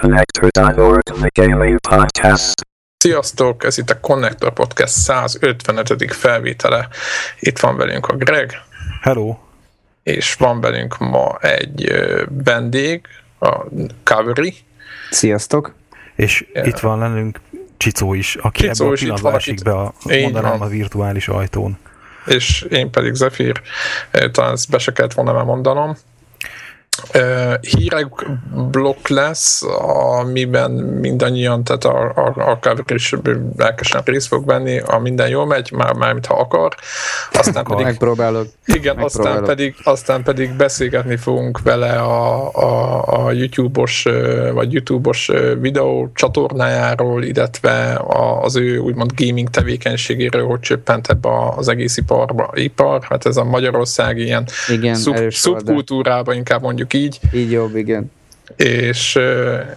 Connector.org Michaeli Podcast. Sziasztok, ez itt a Connector Podcast 155. felvétele. Itt van velünk a Greg. Hello. És van velünk ma egy vendég, a Kaveri. Sziasztok. És yeah. itt van velünk Csicó is, aki Csicó ebből a pillanatban esik be a, mondanám a virtuális ajtón. És én pedig Zephyr, talán ezt be se kellett volna mondanom hírek blokk lesz, amiben mindannyian, tehát a, a, a Kávik is lelkesen részt fog venni, a minden jól megy, már, már ha akar. Aztán pedig, megpróbálok. Igen, megpróbálok. aztán pedig, aztán pedig beszélgetni fogunk vele a, a, a YouTube-os, vagy YouTube-os videó csatornájáról, illetve az ő úgymond gaming tevékenységéről, hogy csöppent ebbe az egész iparba, ipar, hát ez a Magyarország ilyen Igen, szub, szubkultúrában inkább mondjuk mondjuk így. Így jobb, igen. És,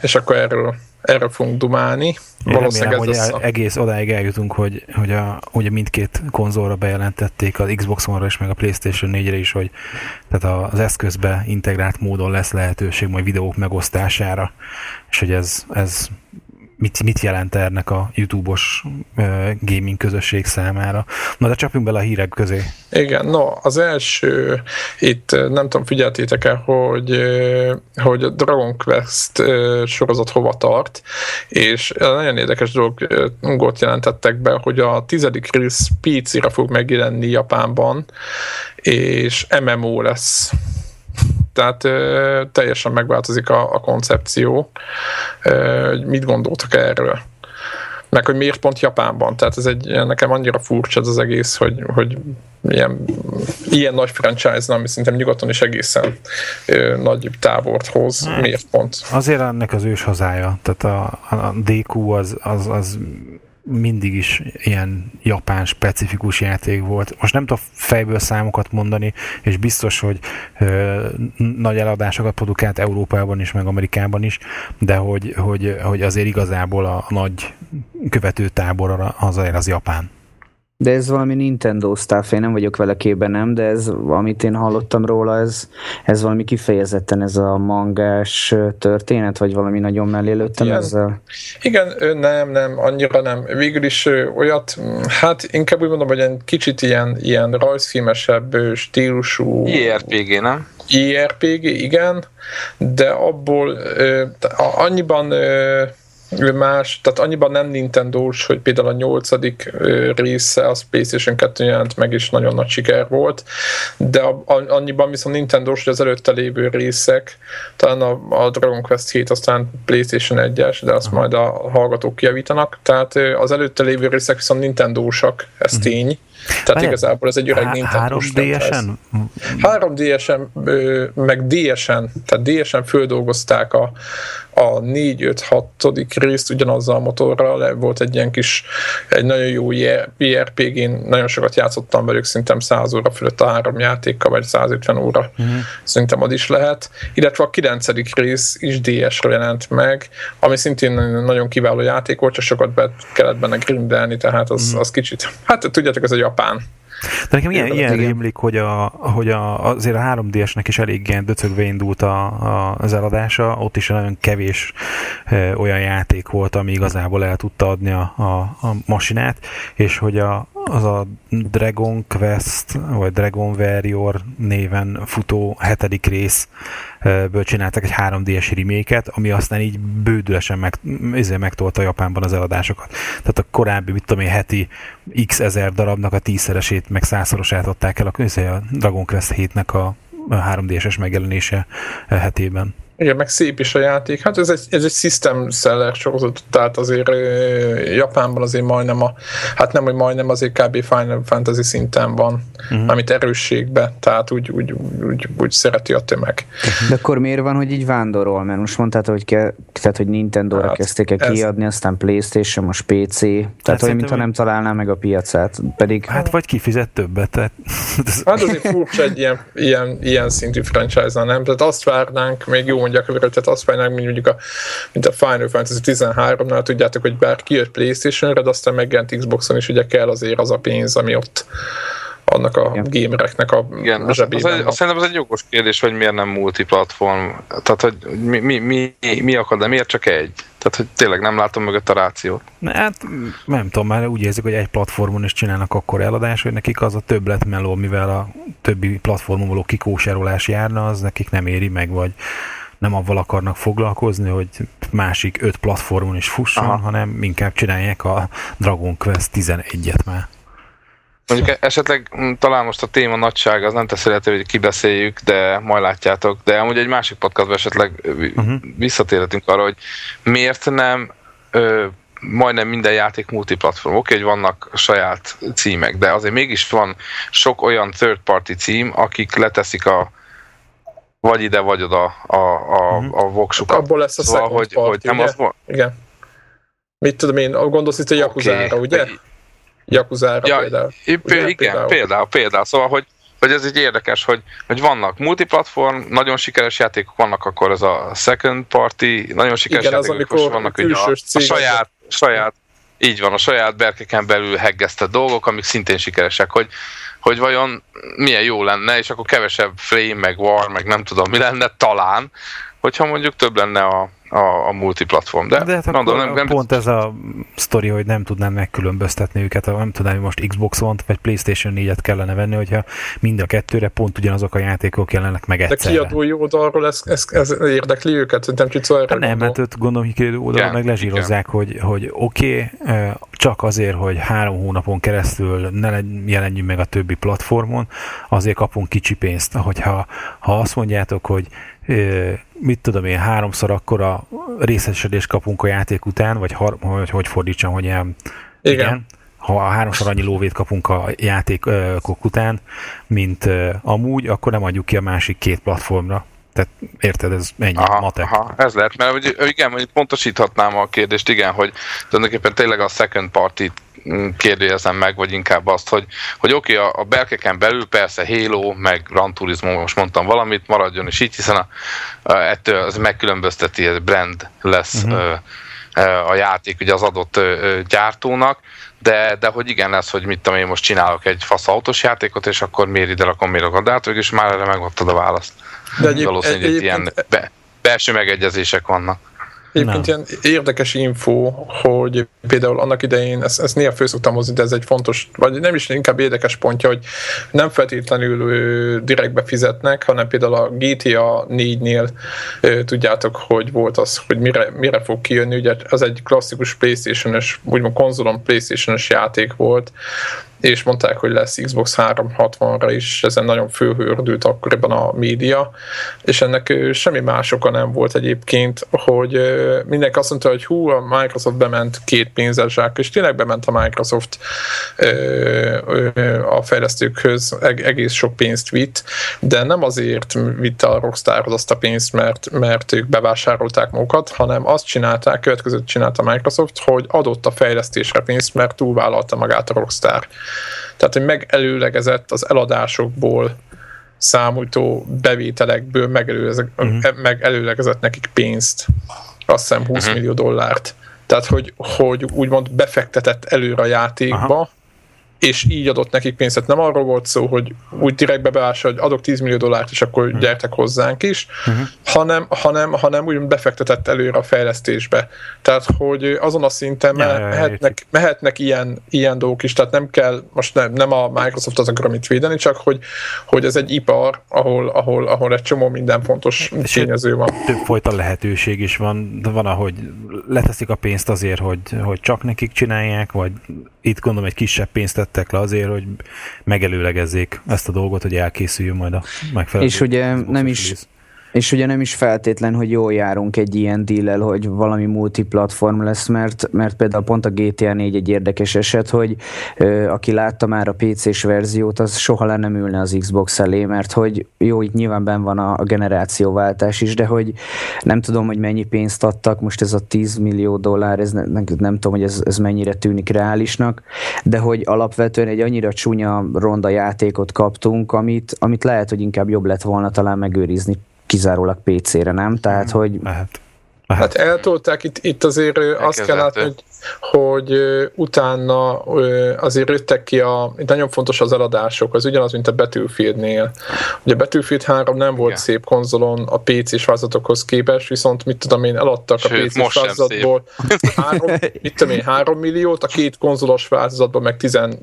és akkor erről, erről fogunk dumálni. Én remélem, hogy el, a... egész odáig eljutunk, hogy, hogy a, ugye mindkét konzolra bejelentették, az Xbox One-ra is, meg a PlayStation 4-re is, hogy tehát az eszközbe integrált módon lesz lehetőség majd videók megosztására, és hogy ez, ez mit, mit jelent ennek a YouTube-os gaming közösség számára. Na de csapjunk bele a hírek közé. Igen, no, az első, itt nem tudom, figyeltétek el, hogy, hogy a Dragon Quest sorozat hova tart, és nagyon érdekes dolgot jelentettek be, hogy a tizedik rész PC-re fog megjelenni Japánban, és MMO lesz tehát ö, teljesen megváltozik a, a koncepció. Ö, mit gondoltak erről? Meg hogy miért pont Japánban? Tehát ez egy, nekem annyira furcsa ez az egész, hogy, hogy ilyen, ilyen nagy franchise ami szerintem nyugaton is egészen ö, nagy tábort hoz. Hát, miért pont? Azért ennek az ős hazája. Tehát a, a DQ az, az, az mindig is ilyen japán specifikus játék volt. Most nem tudok fejből számokat mondani, és biztos, hogy ö, nagy eladásokat produkált Európában is, meg Amerikában is, de hogy, hogy, hogy azért igazából a nagy követőtábor az az Japán. De ez valami Nintendo stuff, én nem vagyok vele képben, nem, de ez, amit én hallottam róla, ez, ez valami kifejezetten ez a mangás történet, vagy valami nagyon mellé lőttem Igen. ezzel? Igen, nem, nem, annyira nem. Végül is olyat, hát inkább úgy mondom, hogy egy kicsit ilyen, ilyen rajzfilmesebb stílusú... IRPG, nem? IRPG, igen, de abból annyiban más, tehát annyiban nem nintendo hogy például a nyolcadik része a PlayStation 2 jelent meg, és nagyon nagy siker volt, de a, a, annyiban viszont nintendo hogy az előtte lévő részek, talán a, a Dragon Quest 7, aztán PlayStation 1-es, de azt uh-huh. majd a hallgatók kijavítanak, tehát az előtte lévő részek viszont Nintendo-sak, ez uh-huh. tény, tehát Várjál, igazából ez egy öreg Nintendo 3DS-en? 3DS-en, meg DS-en, tehát DS-en földolgozták a, a 4-5-6. részt ugyanazzal a motorral, volt egy ilyen kis, egy nagyon jó JRPG-n, nagyon sokat játszottam velük, szerintem 100 óra fölött a három játékkal, vagy 150 óra, uh-huh. szerintem az is lehet. Illetve a 9. rész is DS-re jelent meg, ami szintén nagyon kiváló játék volt, csak sokat be kellett benne grindelni, tehát az, uh-huh. az kicsit, hát tudjátok, ez egy japán de nekem ilyen, ilyen rémlik, hogy, a, hogy a, azért a 3DS-nek is elég ilyen döcögve indult a, a, az eladása, ott is nagyon kevés e, olyan játék volt, ami igazából el tudta adni a, a, a masinát, és hogy a, az a Dragon Quest, vagy Dragon Warrior néven futó hetedik rész ből csináltak egy 3D-es reméket, ami aztán így bődülesen meg, ezért megtolta Japánban az eladásokat. Tehát a korábbi, mit tudom én, heti x ezer darabnak a tízszeresét, meg százszorosát adták el a, a Dragon Quest 7-nek a 3D-es megjelenése hetében. Igen, meg szép is a játék. Hát ez egy, ez egy system seller sorozat, tehát azért Japánban azért majdnem a, hát nem, hogy majdnem azért kb. Final Fantasy szinten van, uh-huh. amit erősségbe, tehát úgy, úgy, úgy, úgy szereti a tömeg. De akkor miért van, hogy így vándorol? Mert most mondtad, hogy, ke, tehát, hogy Nintendo-ra hát kezdték el kiadni, aztán Playstation, most PC, tehát hát olyan, mintha nem találná meg a piacát, pedig... Hát vagy kifizet többet, tehát... Hát azért furcsa egy ilyen, ilyen, ilyen szintű franchise nem? Tehát azt várnánk, még jó mondjak, tehát azt várnánk, mint mondjuk a, mint a Final Fantasy 13-nál, tudjátok, hogy bár kijött Playstation-re, de aztán megjelent Xboxon is, ugye kell azért az a pénz, ami ott annak a Igen. gamereknek a Igen, az, az, egy, azt szerintem ez egy jogos kérdés, hogy miért nem multiplatform. Tehát, hogy mi, mi, mi, mi akad, de miért csak egy? Tehát, hogy tényleg nem látom mögött a rációt. Hát nem tudom, már úgy érzik, hogy egy platformon is csinálnak akkor eladás, hogy nekik az a többlet meló, mivel a többi platformon való kikósárolás járna, az nekik nem éri meg, vagy nem avval akarnak foglalkozni, hogy másik öt platformon is fusson, Aha. hanem inkább csinálják a Dragon Quest 11-et már. Mondjuk esetleg mm, talán most a téma nagyság az nem teszi lehetővé, hogy kibeszéljük, de majd látjátok. De amúgy egy másik podcastban esetleg uh-huh. visszatérhetünk arra, hogy miért nem ö, majdnem minden játék multiplatform. Oké, okay, hogy vannak saját címek, de azért mégis van sok olyan third party cím, akik leteszik a vagy ide, vagy oda a, a, uh-huh. a voksukat. Abból lesz a szóval, hogy, party, hogy nem ugye? az Igen. Mit tudom én, gondolsz itt a Yakuza-ra, okay. ugye? Yakuza-ra ja, például. Ugye? Igen, például. például, például. Szóval, hogy, hogy ez egy érdekes, hogy, hogy vannak multiplatform, nagyon sikeres játékok, vannak akkor ez a second party, nagyon sikeres Igen, játékok, az, vannak ugye a, a saját, saját, így van, a saját berkeken belül heggesztett dolgok, amik szintén sikeresek, hogy, hogy vajon milyen jó lenne, és akkor kevesebb frame, meg war, meg nem tudom mi lenne, talán, hogyha mondjuk több lenne a, a, a multiplatform. De, de hát mondom, nem, nem pont ez a sztori, hogy nem tudnám megkülönböztetni őket, nem tudnám, hogy most Xbox One vagy Playstation 4-et kellene venni, hogyha mind a kettőre pont ugyanazok a játékok jelennek meg egyszerre. De kiadói oldalról ez, ez, ez érdekli őket? Nem tudsz erre hát Nem, mert őt gondolom, hogy kiadó oldalról meg lezsírozzák, igen. hogy, hogy oké, okay, csak azért, hogy három hónapon keresztül ne jelenjünk meg a többi platformon, azért kapunk kicsi pénzt. Hogyha ha azt mondjátok, hogy mit tudom én, háromszor akkora részesedést kapunk a játék után, vagy har, hogy, hogy fordítsam, hogy ilyen, igen. igen ha háromszor annyi lóvét kapunk a játékok után, mint amúgy, akkor nem adjuk ki a másik két platformra. Tehát érted, ez ennyi aha, matek. Aha, ez lehet, mert hogy, igen, hogy pontosíthatnám a kérdést, igen, hogy tulajdonképpen tényleg a second party kérdőjezem meg, vagy inkább azt, hogy, hogy oké, okay, a, a berkeken belül persze Halo, meg Gran Turismo, most mondtam valamit, maradjon is így, hiszen a, ettől az megkülönbözteti, ez brand lesz uh-huh. a játék ugye az adott gyártónak, de, de hogy igen, ez, hogy mit tudom én most csinálok egy fasz autós játékot, és akkor miért ide rakom a de hát és már erre megadtad a választ. De egyéb, Valószínűleg egy, ilyen be, belső megegyezések vannak. Egyébként ilyen érdekes info, hogy például annak idején, ezt, ezt néha föl szoktam hozni, de ez egy fontos, vagy nem is inkább érdekes pontja, hogy nem feltétlenül direktbe fizetnek, hanem például a GTA 4-nél tudjátok, hogy volt az, hogy mire, mire fog kijönni, ugye az egy klasszikus Playstation-ös, úgymond konzolon Playstation-ös játék volt, és mondták, hogy lesz Xbox 360-ra is, ezen nagyon főhőrdült akkoriban a média, és ennek semmi más oka nem volt egyébként, hogy mindenki azt mondta, hogy hú, a Microsoft bement két pénzes zsák, és tényleg bement a Microsoft a fejlesztőkhöz, egész sok pénzt vitt, de nem azért vitte a Rockstarhoz azt a pénzt, mert, mert ők bevásárolták magukat, hanem azt csinálták, következőt csinált a Microsoft, hogy adott a fejlesztésre pénzt, mert túlvállalta magát a Rockstar. Tehát, hogy megelőlegezett az eladásokból számító bevételekből megelőlegezett, uh-huh. megelőlegezett nekik pénzt. Azt hiszem 20 uh-huh. millió dollárt. Tehát, hogy, hogy úgymond befektetett előre a játékba, Aha és így adott nekik pénzt. Tehát nem arról volt szó, hogy úgy direktbe beássa, hogy adok 10 millió dollárt, és akkor uh-huh. gyertek hozzánk is, uh-huh. hanem, hanem, hanem úgy befektetett előre a fejlesztésbe. Tehát, hogy azon a szinten ja, mehetnek, mehetnek ilyen, ilyen dolgok is, tehát nem kell, most nem, nem a Microsoft az, amit védeni, csak hogy, hogy ez egy ipar, ahol, ahol, ahol egy csomó minden fontos és tényező van. Többfajta lehetőség is van, van, ahogy leteszik a pénzt azért, hogy, hogy csak nekik csinálják, vagy itt gondolom egy kisebb pénzt tettek le azért, hogy megelőlegezzék ezt a dolgot, hogy elkészüljön majd a megfelelő. És ugye nem is, és ugye nem is feltétlen, hogy jól járunk egy ilyen deal hogy valami multiplatform lesz, mert, mert például pont a GTA 4 egy érdekes eset, hogy ö, aki látta már a PC-s verziót, az soha le nem ülne az Xbox elé, mert hogy jó, itt nyilván ben van a, a generációváltás is, de hogy nem tudom, hogy mennyi pénzt adtak, most ez a 10 millió dollár, ez ne, nem, nem tudom, hogy ez, ez mennyire tűnik reálisnak, de hogy alapvetően egy annyira csúnya ronda játékot kaptunk, amit, amit lehet, hogy inkább jobb lett volna talán megőrizni kizárólag PC-re, nem? Tehát, hogy... Lehet. Hát eltolták, itt, itt azért azt kell látni, hogy, hogy utána azért jöttek ki a, itt nagyon fontos az eladások, az ugyanaz, mint a Battlefieldnél. Ugye a Battlefield 3 nem volt Igen. szép konzolon a PC-s változatokhoz képest, viszont mit tudom én, eladtak Sőt, a PC-s változatból 3, mit tudom én, 3 milliót, a két konzolos változatban meg 15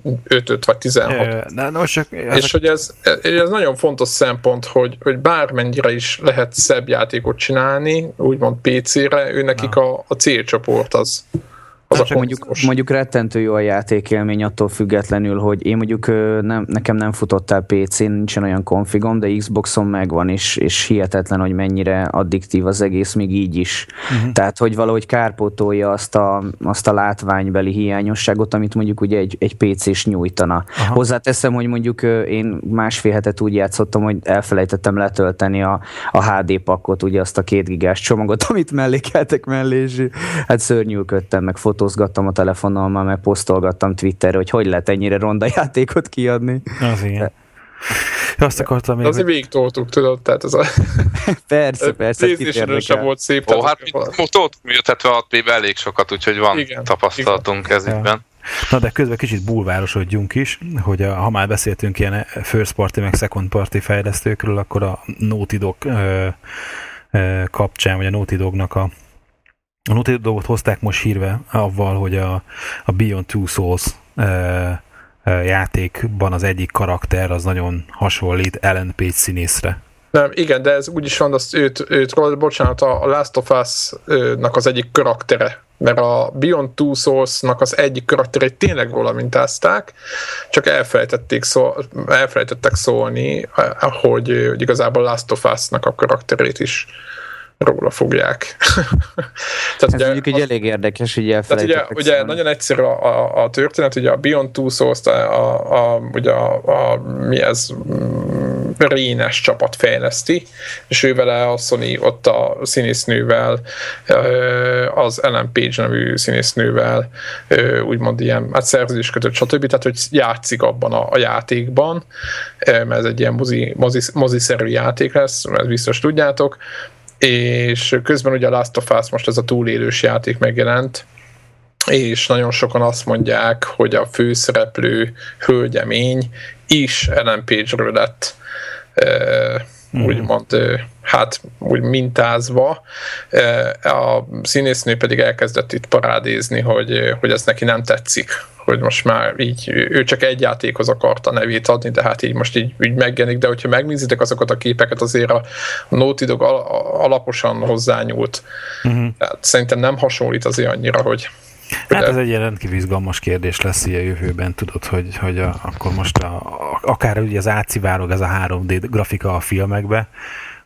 vagy 16 Na, no, csak, És hogy ez, ez nagyon fontos szempont, hogy, hogy bármennyire is lehet szebb játékot csinálni, úgymond PC-re, ő nekik a, a célcsoport az az a mondjuk, mondjuk rettentő jó a játékélmény attól függetlenül, hogy én mondjuk nem, nekem nem futottál PC-n, nincsen olyan konfigom, de Xboxon megvan, és, és hihetetlen, hogy mennyire addiktív az egész, még így is. Uh-huh. Tehát, hogy valahogy kárpótolja azt a, azt a látványbeli hiányosságot, amit mondjuk ugye egy, egy PC-s nyújtana. Aha. Hozzáteszem, hogy mondjuk én másfél hetet úgy játszottam, hogy elfelejtettem letölteni a, a HD pakot, ugye azt a két gigás csomagot, amit mellékeltek mellé, és hát szörnyűködtem, meg fot fotózgattam a telefonommal, meg posztolgattam Twitterre, hogy hogy lehet ennyire ronda játékot kiadni. Az igen. Azt akartam még... Azért végig toltuk, tudod, tehát ez a... persze, persze, sem volt szép. Ó, hát mi toltuk műtetve a elég sokat, úgyhogy van igen, tapasztalatunk igen. ezügyben. Na de közben kicsit bulvárosodjunk is, hogy a, ha már beszéltünk ilyen first party meg second party fejlesztőkről, akkor a Naughty Dog ö, ö, kapcsán, vagy a Naughty Dognak a a Naughty Dogot hozták most hírve avval, hogy a, a Beyond Two Souls e, e, játékban az egyik karakter az nagyon hasonlít Ellen Page színészre. Nem, igen, de ez úgy is van, azt őt, őt bocsánat, a Last of Us-nak az egyik karaktere, mert a Beyond Two Souls-nak az egyik karakterét tényleg róla mintázták, csak elfelejtették szó, elfelejtettek szólni, hogy, hogy igazából Last of Us-nak a karakterét is róla fogják. tehát Ez ugye, mondjuk egy elég érdekes, hogy Tehát ugye, ugye nagyon egyszerű a, a, a történet, ugye a Beyond Two Souls, a, a, a, ugye a, a, mi ez, mm, Rénes csapat fejleszti, és ő vele a Sony ott a színésznővel, az Ellen Page nevű színésznővel, úgymond ilyen hát szerződés kötött, stb. Tehát, hogy játszik abban a, a játékban, mert ez egy ilyen mozi, mozi, moziszerű játék lesz, ezt biztos tudjátok, és közben ugye a Last of Us most ez a túlélős játék megjelent, és nagyon sokan azt mondják, hogy a főszereplő hölgyemény is Ellen Page-ről lett mm. úgymond hát úgy mintázva. A színésznő pedig elkezdett itt parádézni, hogy, hogy ez neki nem tetszik, hogy most már így, ő csak egy játékhoz akarta nevét adni, de hát így most így, így megjelenik, de hogyha megnézitek azokat a képeket, azért a Naughty Dog alaposan hozzányúlt. Uh-huh. Tehát szerintem nem hasonlít azért annyira, hogy Hát ez egy ilyen rendkívül izgalmas kérdés lesz a jövőben, tudod, hogy, hogy a, akkor most a, akár ugye az átszivárog ez a 3D grafika a filmekbe,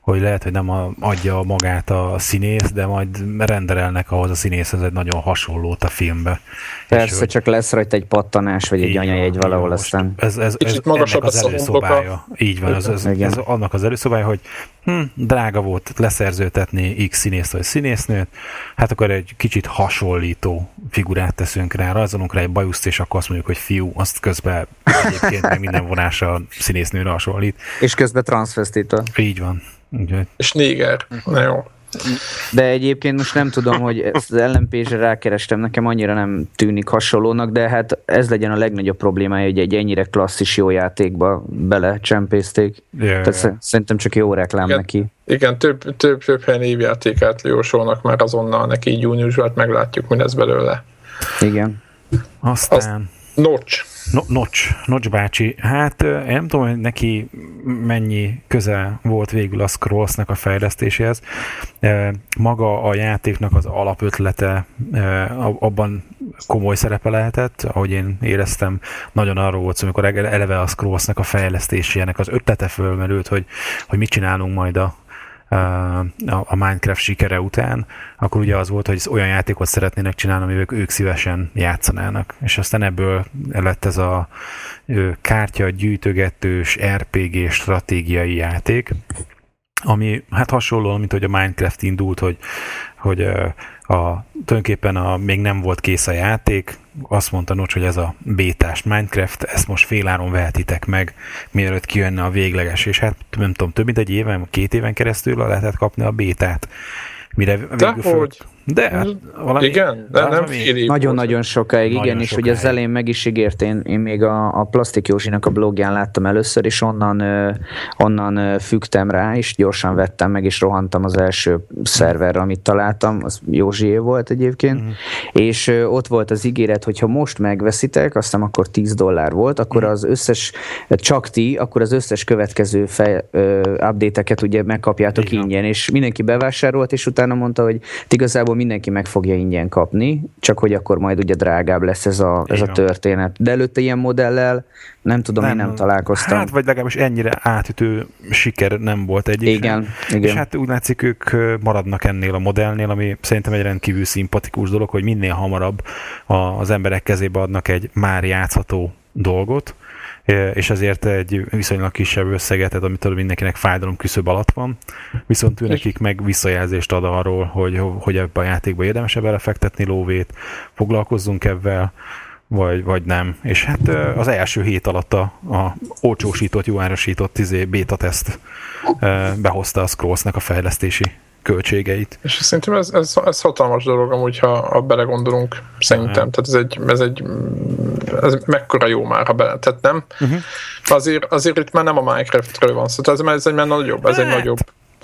hogy lehet, hogy nem a, adja magát a színész, de majd renderelnek ahhoz a színészhez egy nagyon hasonlót a filmbe. Persze, hogy, csak lesz rajta egy pattanás, vagy egy anyajegy valahol aztán. Ez, ez, ez, ez ennek az előszobája. Így van, ez, ez, ez, annak az előszobája, hogy hm, drága volt leszerzőtetni X színészt vagy színésznőt, hát akkor egy kicsit hasonlító figurát teszünk rá, rajzolunk rá egy bajuszt, és akkor azt mondjuk, hogy fiú, azt közben egyébként meg minden vonása színésznőre hasonlít. És közben transvestita. Így van. Okay. És néger. Na jó. De egyébként most nem tudom, hogy ezt az ellenpésre rákerestem, nekem annyira nem tűnik hasonlónak, de hát ez legyen a legnagyobb problémája, hogy egy ennyire klasszis jó játékba belecsempészték. Yeah, Tehát yeah. szerintem csak jó reklám igen, neki. Igen, több, több, több helyen évjátékát jósolnak már azonnal neki, júniusban meglátjuk, mi lesz belőle. Igen. Aztán... Azt, Notch. No, Notch, Notch bácsi. Hát nem tudom, hogy neki mennyi köze volt végül a Scrollsnak a fejlesztéséhez. Maga a játéknak az alapötlete abban komoly szerepe lehetett, ahogy én éreztem, nagyon arról volt amikor eleve a Scrollsnak a fejlesztésének az ötlete fölmerült, hogy, hogy mit csinálunk majd a, a Minecraft sikere után, akkor ugye az volt, hogy olyan játékot szeretnének csinálni, amivel ők szívesen játszanának. És aztán ebből lett ez a kártya gyűjtögetős RPG stratégiai játék, ami hát hasonló, mint hogy a Minecraft indult, hogy, hogy a, tulajdonképpen a, még nem volt kész a játék, azt mondta Nocs, hogy ez a bétás Minecraft, ezt most féláron vehetitek meg, mielőtt kijönne a végleges, és hát nem tudom, több mint egy éven, két éven keresztül lehetett kapni a bétát. Mire De hogy? De hát valami... Igen, de nem fél Nagyon-nagyon sokáig, nagyon igen, sokáig. és ugye az elején meg is ígért, én, én még a, a Plastik Józsinak a blogján láttam először, és onnan, onnan fügtem rá, és gyorsan vettem meg, és rohantam az első szerverre, amit találtam, az Józsié volt egyébként, mm. és ott volt az ígéret, hogy ha most megveszitek, aztán akkor 10 dollár volt, akkor mm. az összes, csak ti, akkor az összes következő fej, update-eket ugye megkapjátok Igen. ingyen, és mindenki bevásárolt, és utána mondta, hogy igazából mindenki meg fogja ingyen kapni, csak hogy akkor majd ugye drágább lesz ez a, ez a történet. De előtte ilyen modellel nem tudom, nem, én nem találkoztam. Hát, vagy legalábbis ennyire átütő siker nem volt egy. Igen, igen. És hát úgy látszik, ők maradnak ennél a modellnél, ami szerintem egy rendkívül szimpatikus dolog, hogy minél hamarabb az emberek kezébe adnak egy már játszható dolgot, és ezért egy viszonylag kisebb összeget, tehát amitől mindenkinek fájdalom küszöb alatt van, viszont ő nekik meg visszajelzést ad arról, hogy, hogy ebbe a játékba érdemesebb belefektetni lóvét, foglalkozzunk ebben, vagy, vagy nem. És hát az első hét alatt a, a olcsósított, jó árasított izé, beta teszt behozta a Scrollsnak a fejlesztési költségeit. És szerintem ez, ez, ez hatalmas dolog amúgy, ha, ha belegondolunk, szerintem. Ja. Tehát ez egy, ez egy ez mekkora jó már, ha bele, tehát nem? Uh-huh. Azért, azért itt már nem a Minecraftről van szó, tehát ez, ez egy már nagyobb, ez egy hát, nagyobb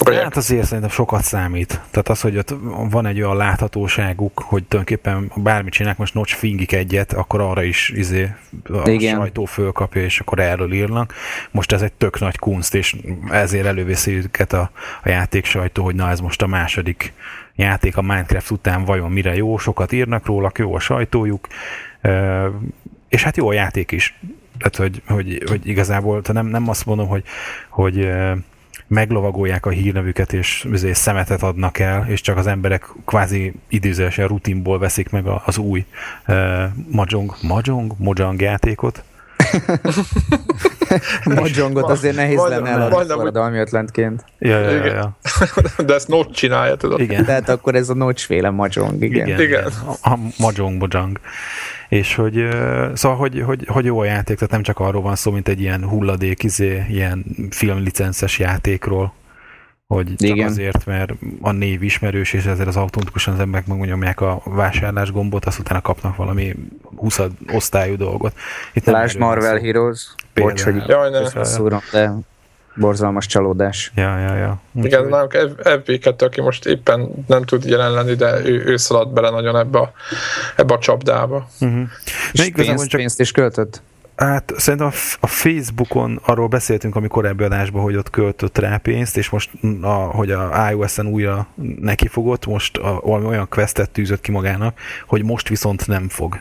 projekt. Hát azért szerintem sokat számít. Tehát az, hogy ott van egy olyan láthatóságuk, hogy tulajdonképpen bármit csinálnak, most Notch fingik egyet, akkor arra is izé, a Igen. sajtó fölkapja, és akkor erről írnak. Most ez egy tök nagy kunst, és ezért előveszi őket a, a játék sajtó, hogy na ez most a második játék a Minecraft után vajon mire jó, sokat írnak róla, jó a sajtójuk, és hát jó a játék is. Tehát, hogy, hogy, hogy igazából nem, nem azt mondom, hogy, hogy meglovagolják a hírnevüket, és azért szemetet adnak el, és csak az emberek kvázi időzősen rutinból veszik meg az új uh, Mahjong, Mahjong, Mojang játékot. Mahjongot azért nehéz majdnem, lenne eladni forradalmi ötlentként. Ja, ja, ja, ja. De ezt Notch csinálja, tudod. Igen. Tehát akkor ez a Notch féle Mahjong, igen. Igen, igen. A, a Mahjong, Mojang és hogy, szóval, hogy, hogy, hogy jó a játék, tehát nem csak arról van szó, mint egy ilyen hulladék, izé, ilyen filmlicences játékról, hogy csak Igen. azért, mert a név ismerős, és ezért az automatikusan az emberek megnyomják a vásárlás gombot, azt utána kapnak valami 20 osztályú dolgot. Itt Lásd Marvel Heroes. Bocs, hogy Jaj, ne. Szúrom, de borzalmas csalódás. Ja, ja, ja. Igen, nálunk FB2, aki most éppen nem tud jelen lenni, de ő, ő szaladt bele nagyon ebbe a, ebbe a csapdába. Uh-huh. És pénzt, csak... pénzt is költött? Hát szerintem a Facebookon arról beszéltünk, amikor korábbi adásban, hogy ott költött rá pénzt, és most, a, hogy a iOS-en újra nekifogott, most a, valami olyan questet tűzött ki magának, hogy most viszont nem fog.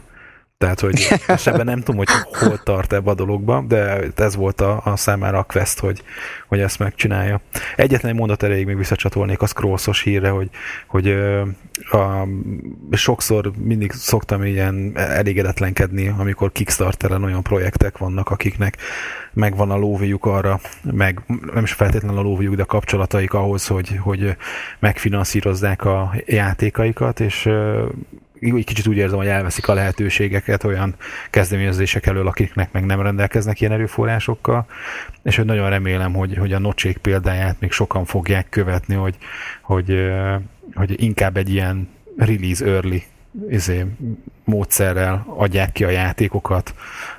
Tehát, hogy ebben nem tudom, hogy hol tart ebbe a dologba, de ez volt a, a számára a quest, hogy, hogy ezt megcsinálja. Egyetlen egy mondat elég még visszacsatolnék a scrollsos hírre, hogy, hogy a, sokszor mindig szoktam ilyen elégedetlenkedni, amikor Kickstarteren olyan projektek vannak, akiknek megvan a lóviuk arra, meg nem is feltétlenül a lóviuk, de a kapcsolataik ahhoz, hogy, hogy megfinanszírozzák a játékaikat, és egy kicsit úgy érzem, hogy elveszik a lehetőségeket olyan kezdeményezések elől, akiknek meg nem rendelkeznek ilyen erőforrásokkal, és hogy nagyon remélem, hogy, hogy a nocsék példáját még sokan fogják követni, hogy, hogy, hogy inkább egy ilyen release early izé, módszerrel adják ki a játékokat,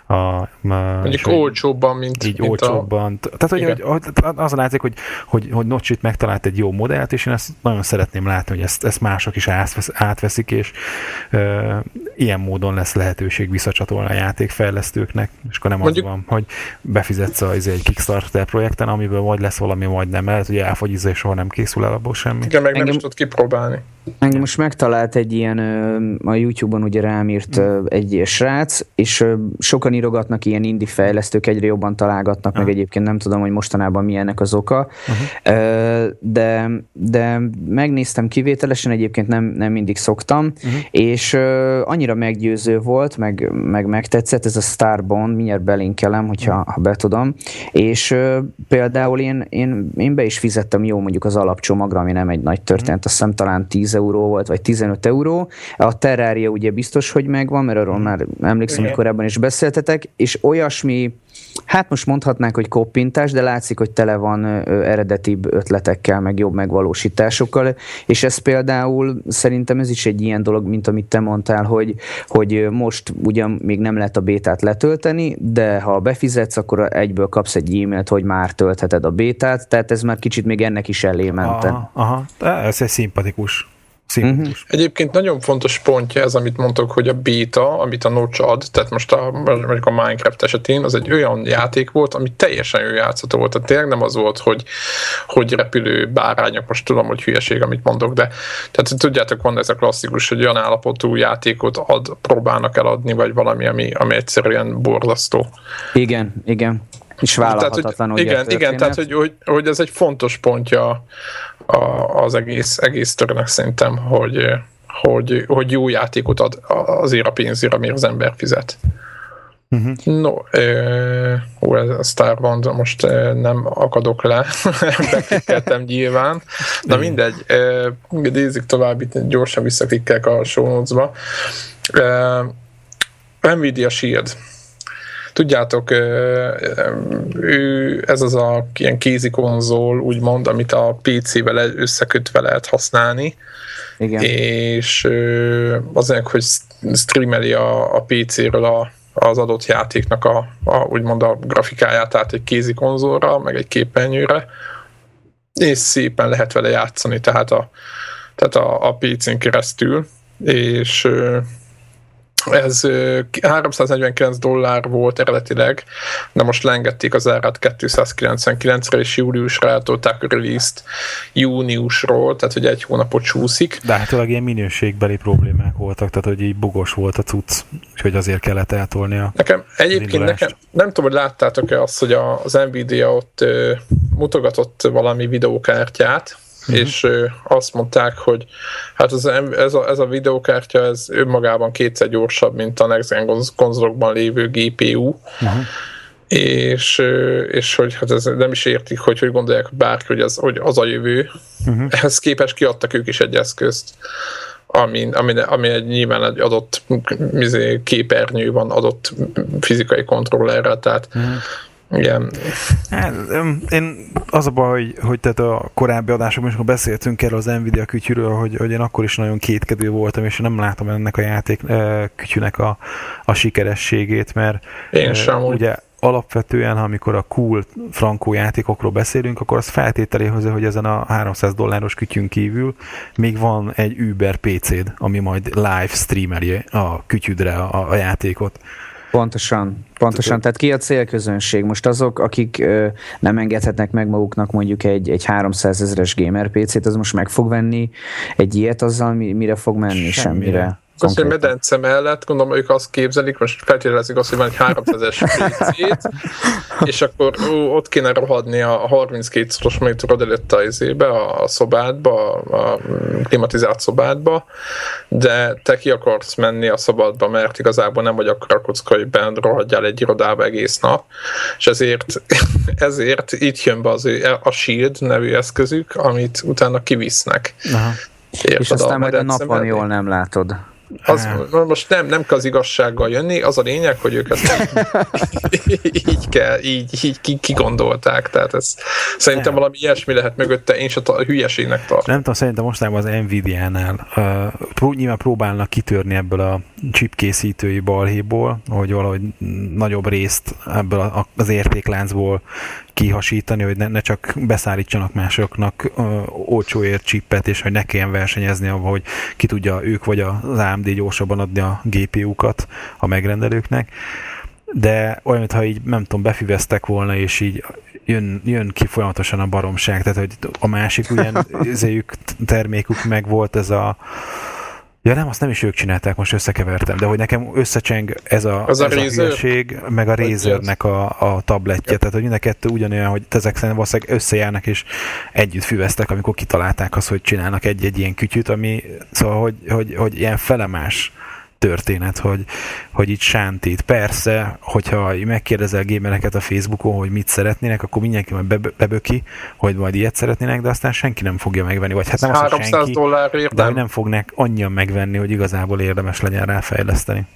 a, Mondjuk olcsóbban, mint, így mint olcsóbban. A... Tehát, hogy, hogy, az a látszik, hogy, hogy, hogy Notchit megtalált egy jó modellt, és én ezt nagyon szeretném látni, hogy ezt, ezt mások is átveszik, és e, ilyen módon lesz lehetőség visszacsatolni a játékfejlesztőknek, és akkor nem Mondjuk... az van, hogy befizetsz a, izé egy Kickstarter projekten, amiből vagy lesz valami, vagy nem, mert ugye elfogy és soha nem készül el abból semmi. Igen, meg nem is tud kipróbálni. Engem most megtalált egy ilyen, a YouTube-on ugye rám írt egy srác, és sokan írogatnak ilyen indie fejlesztők, egyre jobban találgatnak, uh-huh. meg egyébként nem tudom, hogy mostanában mi ennek az oka, uh-huh. de, de megnéztem kivételesen, egyébként nem, nem mindig szoktam, uh-huh. és annyira meggyőző volt, meg, meg megtetszett, ez a Starbond, mindjárt belinkelem, hogyha uh-huh. ha betudom, és például én, én, én be is fizettem jó mondjuk az alapcsomagra, ami nem egy nagy történet, azt hiszem talán 10 euró volt, vagy 15 euró. A Terraria ugye biztos, hogy megvan, mert arról már emlékszem, hogy korábban is beszéltetek, ötletek, és olyasmi, hát most mondhatnánk, hogy koppintás, de látszik, hogy tele van eredetibb ötletekkel, meg jobb megvalósításokkal, és ez például szerintem ez is egy ilyen dolog, mint amit te mondtál, hogy, hogy most ugyan még nem lehet a bétát letölteni, de ha befizetsz, akkor egyből kapsz egy e-mailt, hogy már töltheted a bétát, tehát ez már kicsit még ennek is elé mente. Aha, aha. ez egy szimpatikus. Uh-huh. Egyébként nagyon fontos pontja ez, amit mondtok, hogy a beta, amit a Notch ad, tehát most a, mondjuk a Minecraft esetén, az egy olyan játék volt, ami teljesen jó játszható volt. Tehát tényleg nem az volt, hogy, hogy repülő bárányok, most tudom, hogy hülyeség, amit mondok, de tehát tudjátok, van ez a klasszikus, hogy olyan állapotú játékot ad, próbálnak eladni, vagy valami, ami, ami egyszerűen borzasztó. Igen, igen. És vállalhatatlan, tehát, hogy, Igen, igen, tehát hogy, hogy, hogy ez egy fontos pontja a, az egész, egész törnek szerintem, hogy, hogy, hogy jó játékot ad azért a pénzért, amire az ember fizet. Uh-huh. No, ó, ez a Star Wars, most nem akadok le, beklikkeltem nyilván, de mindegy, nézzük tovább, itt gyorsan visszaklikkelek a show notes-ba. Nvidia Shield Tudjátok, ő, ez az a ilyen kézi konzol, úgymond, amit a PC-vel összekötve lehet használni. Igen. És azért, hogy streameli a, a PC-ről a, az adott játéknak a, a, úgymond a grafikáját, tehát egy kézi konzolra, meg egy képernyőre, és szépen lehet vele játszani, tehát a, tehát a, a PC-n keresztül, és ez 349 dollár volt eredetileg, de most lengették az árát 299-re, és júliusra eltolták a release júniusról, tehát hogy egy hónapot csúszik. De hát ilyen minőségbeli problémák voltak, tehát hogy így bugos volt a cucc, úgyhogy azért kellett eltolni a Nekem egyébként nekem, nem tudom, hogy láttátok-e azt, hogy az Nvidia ott mutogatott valami videókártyát, uh-huh. és azt mondták, hogy hát ez, ez, a, ez a videokártya ez önmagában kétszer gyorsabb, mint a Next Gen konzolokban lévő GPU, uh-huh. és, és hogy hát ez nem is értik, hogy hogy gondolják bárki, hogy az, hogy az a jövő. Uh-huh. Ehhez képest kiadtak ők is egy eszközt, ami, ami, ami egy, nyilván egy adott izé, képernyő van adott fizikai kontrollerrel, tehát uh-huh igen. Hát, én az a baj, hogy, hogy tehát a korábbi adásokban, amikor beszéltünk erről az Nvidia kütyűről, hogy, hogy én akkor is nagyon kétkedő voltam, és nem látom ennek a játék kütyűnek a, a sikerességét, mert én sem, ugye alapvetően, amikor a cool frankó játékokról beszélünk, akkor az feltételé hozzá, hogy ezen a 300 dolláros kütyűn kívül még van egy Uber PC-d, ami majd live streameli a kütyüdre a, a játékot. Pontosan, pontosan. Tehát ki a célközönség? Most azok, akik ö, nem engedhetnek meg maguknak mondjuk egy, egy 300 ezeres gamer PC-t, az most meg fog venni egy ilyet azzal, mire fog menni? Semmire. Semmire. Az, hogy medence mellett, gondolom, ők azt képzelik, most feltételezik azt, hogy van egy 300-es PC-t, és akkor ó, ott kéne rohadni a 32 szoros monitorod előtt a izébe, a szobádba, a klimatizált szobádba, de te ki akarsz menni a szabadba, mert igazából nem vagy akkor a kocka, hogy bent rohadjál egy irodába egész nap, és ezért, ezért itt jön be az a Shield nevű eszközük, amit utána kivisznek. Aha. Érted és aztán majd a napon jól nem látod. Az, most nem, nem kell az igazsággal jönni, az a lényeg, hogy ők ezt így kell, így, így kigondolták, tehát ez szerintem nem. valami ilyesmi lehet mögötte, én se a hülyeségnek tartom. Nem tudom, szerintem mostában az Nvidia-nál uh, nyilván próbálnak kitörni ebből a chip készítői balhéból, hogy valahogy nagyobb részt ebből az értékláncból kihasítani, hogy ne, ne csak beszállítsanak másoknak ö, olcsóért csippet, és hogy ne kelljen versenyezni abban, hogy ki tudja ők vagy az AMD gyorsabban adni a GPU-kat a megrendelőknek. De olyan, mintha így, nem tudom, befüveztek volna, és így jön, jön ki folyamatosan a baromság, tehát hogy a másik ugyan termékük meg volt ez a Ja nem, azt nem is ők csinálták, most összekevertem, de hogy nekem összecseng ez a, az ez a, a hülyeség, meg a Razernek a, a tabletje, ja. tehát hogy mind a kettő ugyanolyan, hogy ezek szerintem valószínűleg összejárnak és együtt füveztek, amikor kitalálták azt, hogy csinálnak egy-egy ilyen kütyűt, ami szóval, hogy, hogy, hogy ilyen felemás történet, hogy, hogy itt sántít. Persze, hogyha megkérdezel gamereket a Facebookon, hogy mit szeretnének, akkor mindenki majd beböki, hogy majd ilyet szeretnének, de aztán senki nem fogja megvenni. Vagy hát nem az, senki, de hogy nem fognak annyian megvenni, hogy igazából érdemes legyen rá fejleszteni.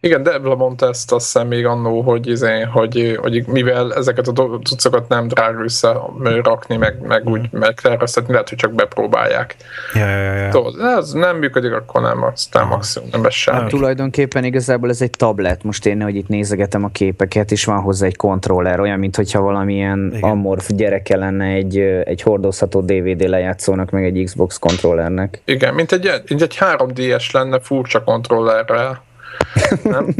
Igen, Debla mondta ezt azt hiszem még annó, hogy, izé, hogy, hogy mivel ezeket a cuccokat nem drága összerakni, meg, meg úgy megterveztetni, lehet, hogy csak bepróbálják. Ja, ja, ja. Tudod, ez nem működik, akkor nem, aztán Aha. maximum nem lesz semmi. Hát, tulajdonképpen igazából ez egy tablet, most én hogy itt nézegetem a képeket, és van hozzá egy kontroller, olyan, mintha valamilyen Igen. amorf gyereke lenne egy, egy hordozható DVD lejátszónak, meg egy Xbox kontrollernek. Igen, mint egy, mint egy 3DS lenne furcsa kontrollerrel. Nem?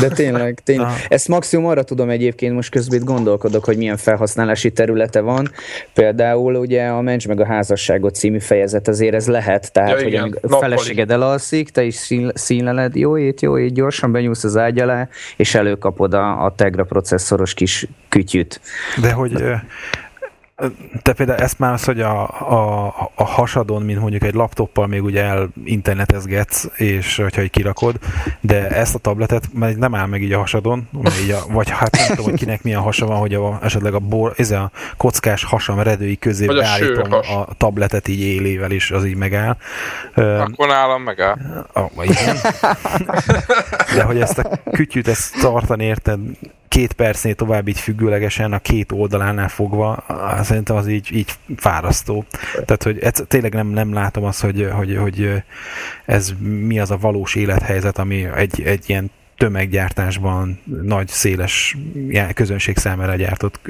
De tényleg, tényleg. Ezt maximum arra tudom egyébként, most közben gondolkodok, hogy milyen felhasználási területe van. Például ugye a Mencs meg a házasságot című fejezet azért ez lehet, tehát ja, hogy a feleséged elalszik, te is színleled, jó ét, jó ét, gyorsan benyúlsz az ágy alá, és előkapod a, a Tegra processzoros kis kütyüt. De hogy te például ezt már az, hogy a, a, a hasadon, mint mondjuk egy laptoppal még ugye el internetezgetsz, és hogyha egy kirakod, de ezt a tabletet mert nem áll meg így a hasadon, így a, vagy hát nem tudom, hogy kinek milyen hasa van, hogy a, esetleg a, bor, ez a kockás hasam redői közé beállítom a, a tabletet így élével, és az így megáll. Akkor nálam megáll. A, igen. De hogy ezt a kütyűt ezt tartani érted, két percnél tovább így függőlegesen a két oldalánál fogva, szerintem az így, így fárasztó. Tehát, hogy ez, tényleg nem, nem látom azt, hogy, hogy, hogy ez mi az a valós élethelyzet, ami egy, egy ilyen tömeggyártásban nagy, széles közönség számára gyártott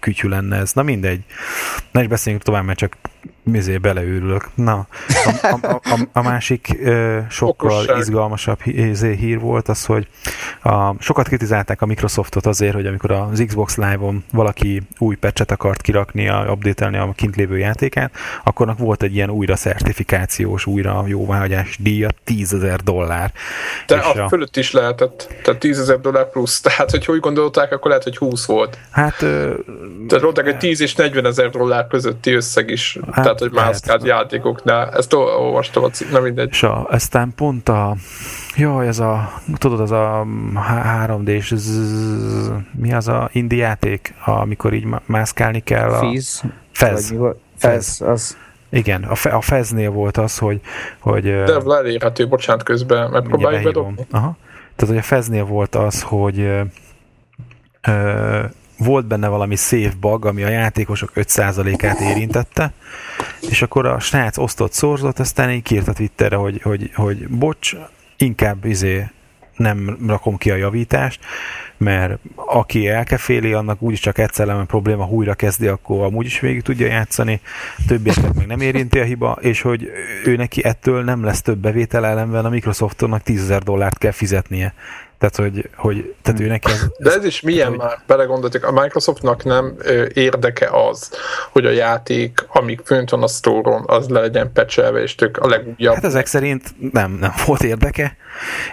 kütyű lenne ez. Na mindegy. Ne is beszéljünk tovább, mert csak mizé beleőrülök. Na, a, a, a, a másik ö, sokkal Okosság. izgalmasabb izé hír volt az, hogy a, sokat kritizálták a Microsoftot azért, hogy amikor az Xbox Live-on valaki új patchet akart kirakni, a, update a kint lévő játékát, akkor volt egy ilyen újra szertifikációs, újra jóváhagyás díja, 10 ezer dollár. De a, a fölött is lehetett, tehát 10 ezer dollár plusz, tehát hogy úgy gondolták, akkor lehet, hogy 20 volt. Hát... Ö, tehát mondták, hogy 10 és 40 ezer dollár közötti összeg is, hát, tehát hogy mászkált játékoknál. Ezt olvastam a cím, nem mindegy. És a, aztán pont a Jó, ez a, tudod, az a 3D-s, mi az a indie játék, amikor így mászkálni kell? A, Fizz? Fez. Fez, az. Igen, a, fe, a Feznél volt az, hogy... hogy De elérhető, bocsánat, közben megpróbáljuk bedobni. Aha. Tehát, hogy a Feznél volt az, hogy ö, volt benne valami save bug, ami a játékosok 5%-át érintette, és akkor a srác osztott szorzott, aztán így kírt a Twitterre, hogy, hogy, hogy bocs, inkább izé nem rakom ki a javítást, mert aki elkeféli, annak úgyis csak egyszer lenne probléma, ha újra kezdi, akkor amúgy is végig tudja játszani, többieket meg nem érinti a hiba, és hogy ő neki ettől nem lesz több bevétel ellenben a Microsoftnak 10 dollárt kell fizetnie. Tehát, hogy, hogy tehát ő neki ez, De ez is milyen hogy... már, belegondoltak, a Microsoftnak nem ö, érdeke az, hogy a játék, amíg fönt van a store az le legyen pecselve, és tök a legújabb. Hát ezek szerint nem, nem volt érdeke,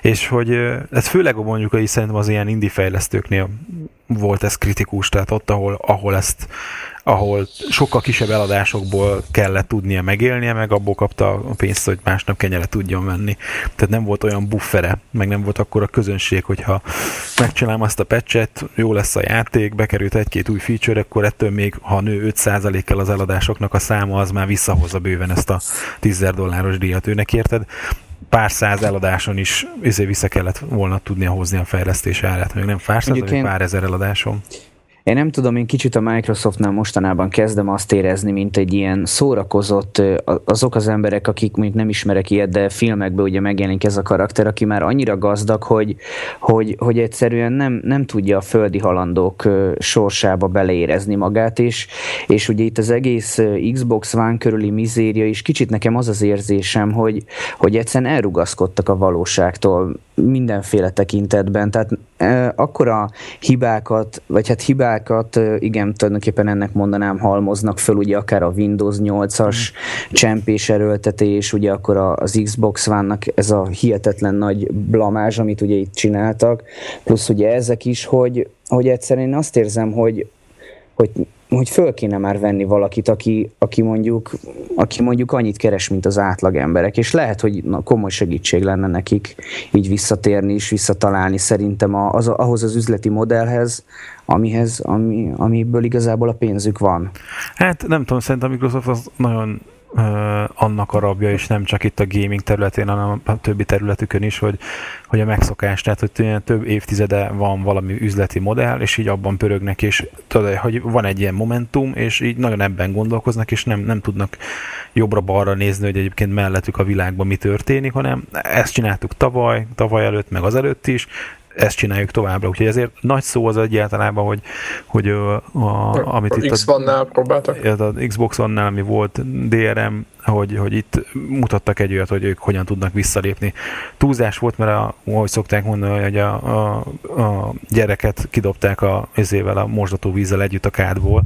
és hogy ez főleg mondjuk is szerintem az ilyen indie fejlesztőknél volt ez kritikus, tehát ott, ahol, ahol ezt ahol sokkal kisebb eladásokból kellett tudnia megélnie, meg abból kapta a pénzt, hogy másnap kenyeret tudjon venni. Tehát nem volt olyan buffere, meg nem volt akkor a közönség, hogyha megcsinálom azt a patchet, jó lesz a játék, bekerült egy-két új feature, akkor ettől még, ha nő 5%-kal az eladásoknak a száma, az már visszahozza bőven ezt a 10 dolláros díjat őnek, érted? pár száz eladáson is vissza kellett volna tudnia hozni a fejlesztés árát, még nem pár száz, én... pár ezer eladáson. Én nem tudom, én kicsit a Microsoftnál mostanában kezdem azt érezni, mint egy ilyen szórakozott, azok az emberek, akik mint nem ismerek ilyet, de filmekben ugye megjelenik ez a karakter, aki már annyira gazdag, hogy, hogy, hogy egyszerűen nem, nem tudja a földi halandók sorsába beleérezni magát, és, és ugye itt az egész Xbox One körüli mizéria is kicsit nekem az az érzésem, hogy, hogy egyszerűen elrugaszkodtak a valóságtól mindenféle tekintetben, tehát e, akkora hibákat, vagy hát hibákat, e, igen, tulajdonképpen ennek mondanám, halmoznak föl, ugye akár a Windows 8-as mm. csempés erőltetés, ugye akkor az Xbox One-nak ez a hihetetlen nagy blamázs, amit ugye itt csináltak, plusz ugye ezek is, hogy, hogy egyszerűen én azt érzem, hogy, hogy hogy föl kéne már venni valakit, aki, aki, mondjuk, aki mondjuk annyit keres, mint az átlag emberek, és lehet, hogy na, komoly segítség lenne nekik így visszatérni és visszatalálni szerintem az, ahhoz az üzleti modellhez, amihez, ami, amiből igazából a pénzük van. Hát nem tudom, szerintem a Microsoft az nagyon annak a rabja, és nem csak itt a gaming területén, hanem a többi területükön is, hogy, hogy a megszokás, tehát hogy több évtizede van valami üzleti modell, és így abban pörögnek, és tudod, hogy van egy ilyen momentum, és így nagyon ebben gondolkoznak, és nem, nem tudnak jobbra-balra nézni, hogy egyébként mellettük a világban mi történik, hanem ezt csináltuk tavaly, tavaly előtt, meg az előtt is, ezt csináljuk továbbra. Úgyhogy ezért nagy szó az egyáltalában, hogy, hogy a, a, amit a itt X a, próbáltak. Az Xbox One-nál, ami volt DRM, hogy, hogy itt mutattak egy olyat, hogy ők hogyan tudnak visszalépni. Túlzás volt, mert a, ahogy szokták mondani, hogy a, a, a gyereket kidobták a, ezével a mosdató vízzel együtt a kádból,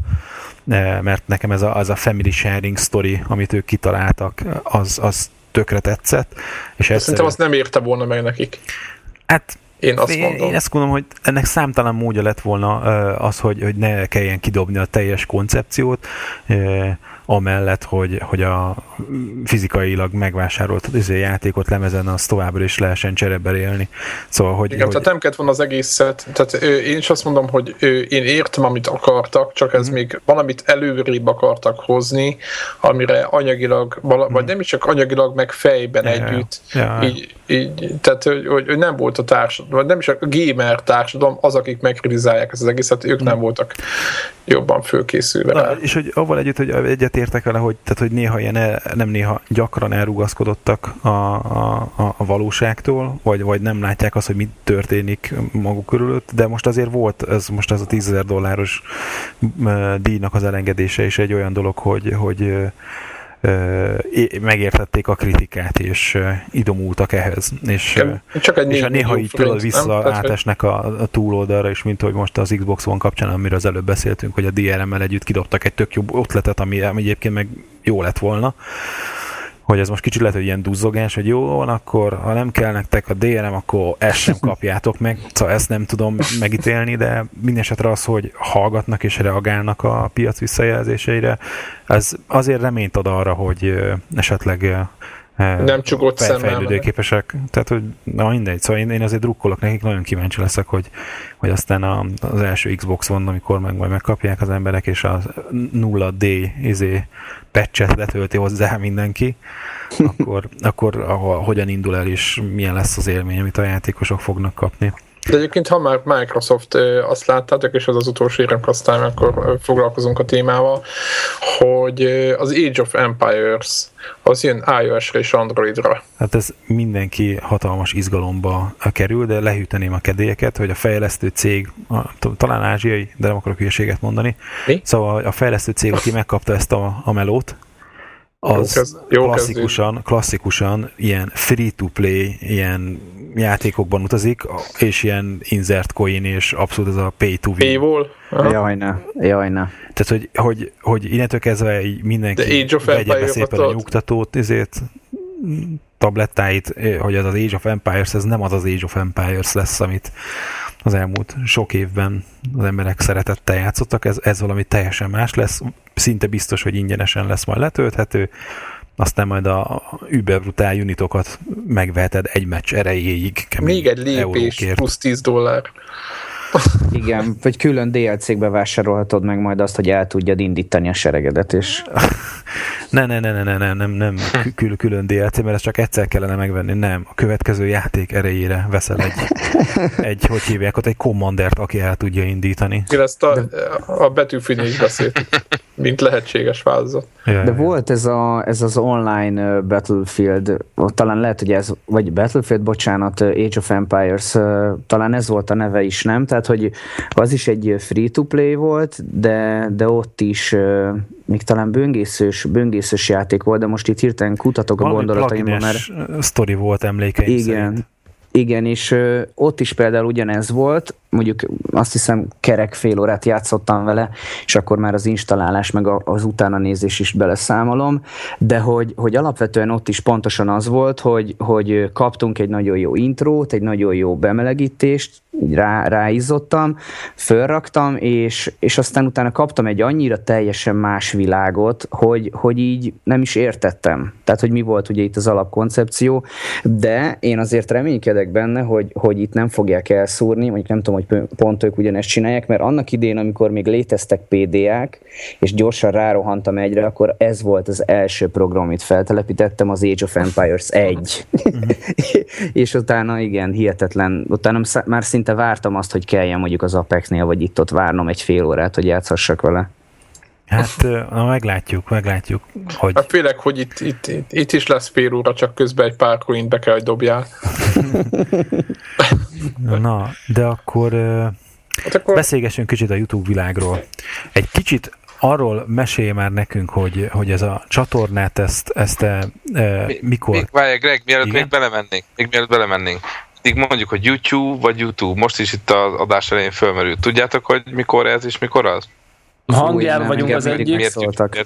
e, mert nekem ez a, az a family sharing story, amit ők kitaláltak, az, az tökre tetszett. És Szerintem azt nem érte volna meg nekik. Hát én azt én, mondom. Én ezt gondolom, hogy ennek számtalan módja lett volna az, hogy, hogy ne kelljen kidobni a teljes koncepciót, amellett, hogy, hogy a fizikailag megvásárolt izé, játékot lemezen, az továbbra is lehessen csereberélni. Szóval, hogy, Igen, hogy... tehát nem kellett volna az egészet, tehát én is azt mondom, hogy én értem, amit akartak, csak ez mm. még valamit előrébb akartak hozni, amire anyagilag, vagy mm. nem is csak anyagilag, meg fejben ja, együtt. Ja. Így, így, tehát, hogy, hogy, nem volt a társadalom, vagy nem is a gamer társadalom az, akik megkritizálják ezt az egészet, ők mm. nem voltak jobban fölkészülve. Na, és hogy avval együtt, hogy egyetértek vele, hogy, tehát, hogy néha ilyen, el, nem néha gyakran elrugaszkodottak a, a, a, valóságtól, vagy, vagy nem látják azt, hogy mi történik maguk körülött, de most azért volt, ez most ez a 10 dolláros díjnak az elengedése is egy olyan dolog, hogy, hogy megértették a kritikát, és idomultak ehhez. És, Csak egy és a néha így tudod vissza nem? átesnek a, a túloldalra, és mint hogy most az Xbox One kapcsán, amiről az előbb beszéltünk, hogy a DRM-mel együtt kidobtak egy tök jobb ötletet, ami, ami egyébként meg jó lett volna hogy ez most kicsit lehet, hogy ilyen duzzogás, hogy jó akkor ha nem kell nektek a DRM, akkor ezt sem kapjátok meg. Szóval ezt nem tudom megítélni, de minden esetre az, hogy hallgatnak és reagálnak a piac visszajelzéseire, ez azért reményt ad arra, hogy esetleg nem csukott fejlődőképesek. Tehát, hogy na mindegy, szóval én, én azért drukkolok nekik, nagyon kíváncsi leszek, hogy, hogy aztán a, az első Xbox van, amikor meg majd megkapják az emberek, és a 0D izé, patchet letölti hozzá mindenki, akkor, akkor ahol, hogyan indul el, és milyen lesz az élmény, amit a játékosok fognak kapni. De egyébként, ha már Microsoft azt láttátok, és az az utolsó érem, aztán akkor foglalkozunk a témával, hogy az Age of Empires az ilyen iOS-re és Androidra. Hát ez mindenki hatalmas izgalomba kerül, de lehűteném a kedélyeket, hogy a fejlesztő cég, talán ázsiai, de nem akarok hülyeséget mondani. Mi? Szóval a fejlesztő cég, aki megkapta ezt a, a melót, az jó, kezd, jó klasszikusan, klasszikusan ilyen free-to-play, ilyen játékokban utazik, és ilyen insert coin, és abszolút ez a pay to win. Paywall? Jaj, ne. Jaj, ne. Tehát, hogy, hogy, hogy innentől kezdve így mindenki vegye be szépen a nyugtatót, ezért tablettáit, hogy az az Age of Empires, ez nem az az Age of Empires lesz, amit az elmúlt sok évben az emberek szeretettel játszottak, ez, ez valami teljesen más lesz, szinte biztos, hogy ingyenesen lesz majd letölthető, aztán majd a überbrutál unitokat megveheted egy meccs erejéig. Még egy lépés eurókért. plusz 10 dollár. Igen, vagy külön DLC-kbe vásárolhatod meg majd azt, hogy el tudjad indítani a seregedet, és... Ne, ne, ne, ne, ne, ne nem, nem kül, külön DLC, mert ezt csak egyszer kellene megvenni, nem. A következő játék erejére veszel egy, egy hogy hívják ott, egy commandert, aki el tudja indítani. Igen, ezt a, a betűfűn is beszélt, mint lehetséges változat. Ja, De ja. volt ez, a, ez az online Battlefield, talán lehet, hogy ez, vagy Battlefield, bocsánat, Age of Empires, talán ez volt a neve is, nem? Tehát, hogy az is egy free-to-play volt, de, de ott is még talán böngészős, böngészős játék volt, de most itt hirtelen kutatok a gondolataimban, mert... sztori volt emlékeim Igen, szerint. Igen, és ö, ott is például ugyanez volt, mondjuk azt hiszem kerek fél órát játszottam vele, és akkor már az installálás meg az utána nézés is beleszámolom, de hogy, hogy alapvetően ott is pontosan az volt, hogy, hogy kaptunk egy nagyon jó intrót, egy nagyon jó bemelegítést, így rá, ráizzottam, fölraktam, és, és aztán utána kaptam egy annyira teljesen más világot, hogy, hogy így nem is értettem. Tehát, hogy mi volt ugye itt az alapkoncepció, de én azért reménykedek benne, hogy, hogy itt nem fogják elszúrni, mondjuk nem tudom, hogy pont ők ugyanezt csinálják, mert annak idén, amikor még léteztek PDA-k, és gyorsan rárohantam egyre, akkor ez volt az első program, amit feltelepítettem, az Age of Empires 1. és utána igen, hihetetlen, utána már szinte vártam azt, hogy kelljen mondjuk az Apexnél, vagy itt-ott várnom egy fél órát, hogy játszhassak vele. Hát, na meglátjuk, meglátjuk, hogy... Hát félek, hogy itt, itt, itt, itt is lesz fél óra, csak közben egy pár coin be kell, hogy dobjál. na, de akkor, hát akkor beszélgessünk kicsit a YouTube világról. Egy kicsit arról mesélj már nekünk, hogy, hogy ez a csatornát, ezt, ezt e, e, mikor... Még, várj, Greg, mielőtt Igen? még belemennénk, még mielőtt belemennénk. Még mondjuk, hogy YouTube vagy YouTube, most is itt az adás elején fölmerült. Tudjátok, hogy mikor ez és mikor az? Ha Angliában vagyunk az egyik, miért szóltak.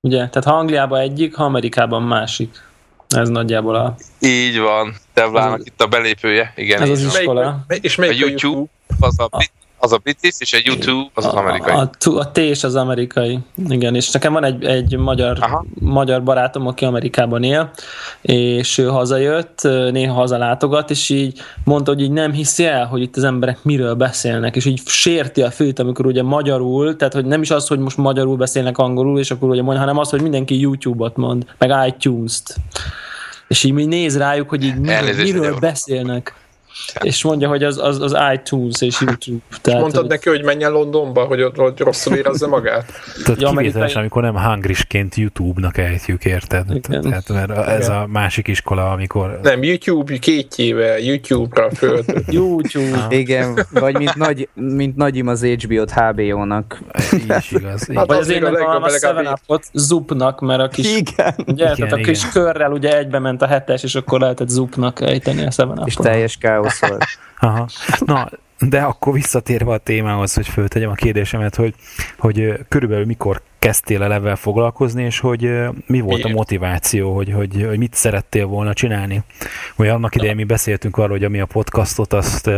Ugye, tehát ha Angliában egyik, ha Amerikában másik. Ez nagyjából a... Így van. Tevlának itt a belépője. Igen, ez az iskola. És melyik a YouTube, YouTube az a, a az a british, és a YouTube az az amerikai. A, a, a T és az amerikai. Igen, és nekem van egy, egy magyar, magyar barátom, aki Amerikában él, és ő hazajött, néha hazalátogat, és így mondta, hogy így nem hiszi el, hogy itt az emberek miről beszélnek, és így sérti a főt, amikor ugye magyarul, tehát hogy nem is az, hogy most magyarul beszélnek angolul, és akkor ugye mond, hanem az, hogy mindenki YouTube-ot mond, meg iTunes-t. És így mi néz rájuk, hogy így miről, miről beszélnek. És mondja, hogy az, az, az iTunes és YouTube. Tehát, mondtad hogy... neki, hogy menjen Londonba, hogy, hogy rosszul érezze magát? Tehát ja, kivételes, amikor nem hangrisként YouTube-nak ejtjük, érted? Igen. Tehát, mert ez Igen. a másik iskola, amikor... Nem, YouTube kétjével, YouTube-ra föl. YouTube. Ah. Igen, vagy mint, nagy, mint Nagyim az HBO-t HBO-nak. Így is igaz. Hát vagy az én a, a Seven Up-ot Zupnak, mert a kis, igen. Ugye, igen, a kis igen. körrel ugye egybe ment a hetes, és akkor lehetett Zupnak ejteni a Seven És teljes káosz volt. Aha. Na, de akkor visszatérve a témához, hogy föltegyem a kérdésemet, hogy, hogy körülbelül mikor kezdtél el ebben foglalkozni, és hogy mi volt a motiváció, hogy, hogy, hogy mit szerettél volna csinálni. Vagy annak idején mi beszéltünk arról, hogy ami a podcastot, azt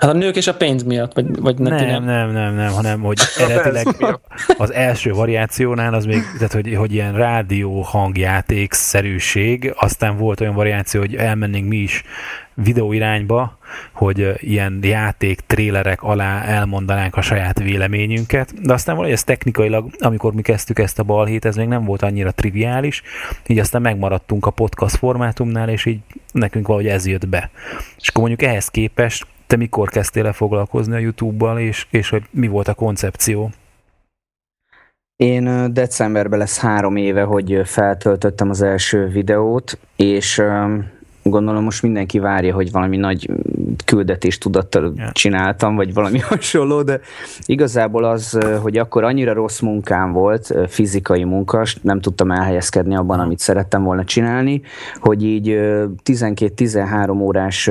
Hát a nők és a pénz miatt, vagy, vagy nem, nem, nem, nem, nem, hanem hogy eredetileg az első variációnál az még, tehát hogy, hogy ilyen rádió hangjáték szerűség, aztán volt olyan variáció, hogy elmennénk mi is videó irányba, hogy ilyen játék, trélerek alá elmondanánk a saját véleményünket, de aztán valahogy ez technikailag, amikor mi kezdtük ezt a balhét, ez még nem volt annyira triviális, így aztán megmaradtunk a podcast formátumnál, és így nekünk valahogy ez jött be. És akkor mondjuk ehhez képest te mikor kezdtél el foglalkozni a YouTube-bal, és, és hogy mi volt a koncepció? Én decemberben lesz három éve, hogy feltöltöttem az első videót, és gondolom most mindenki várja, hogy valami nagy küldetést tudattal csináltam, vagy valami hasonló, de igazából az, hogy akkor annyira rossz munkám volt, fizikai munkas, nem tudtam elhelyezkedni abban, amit szerettem volna csinálni, hogy így 12-13 órás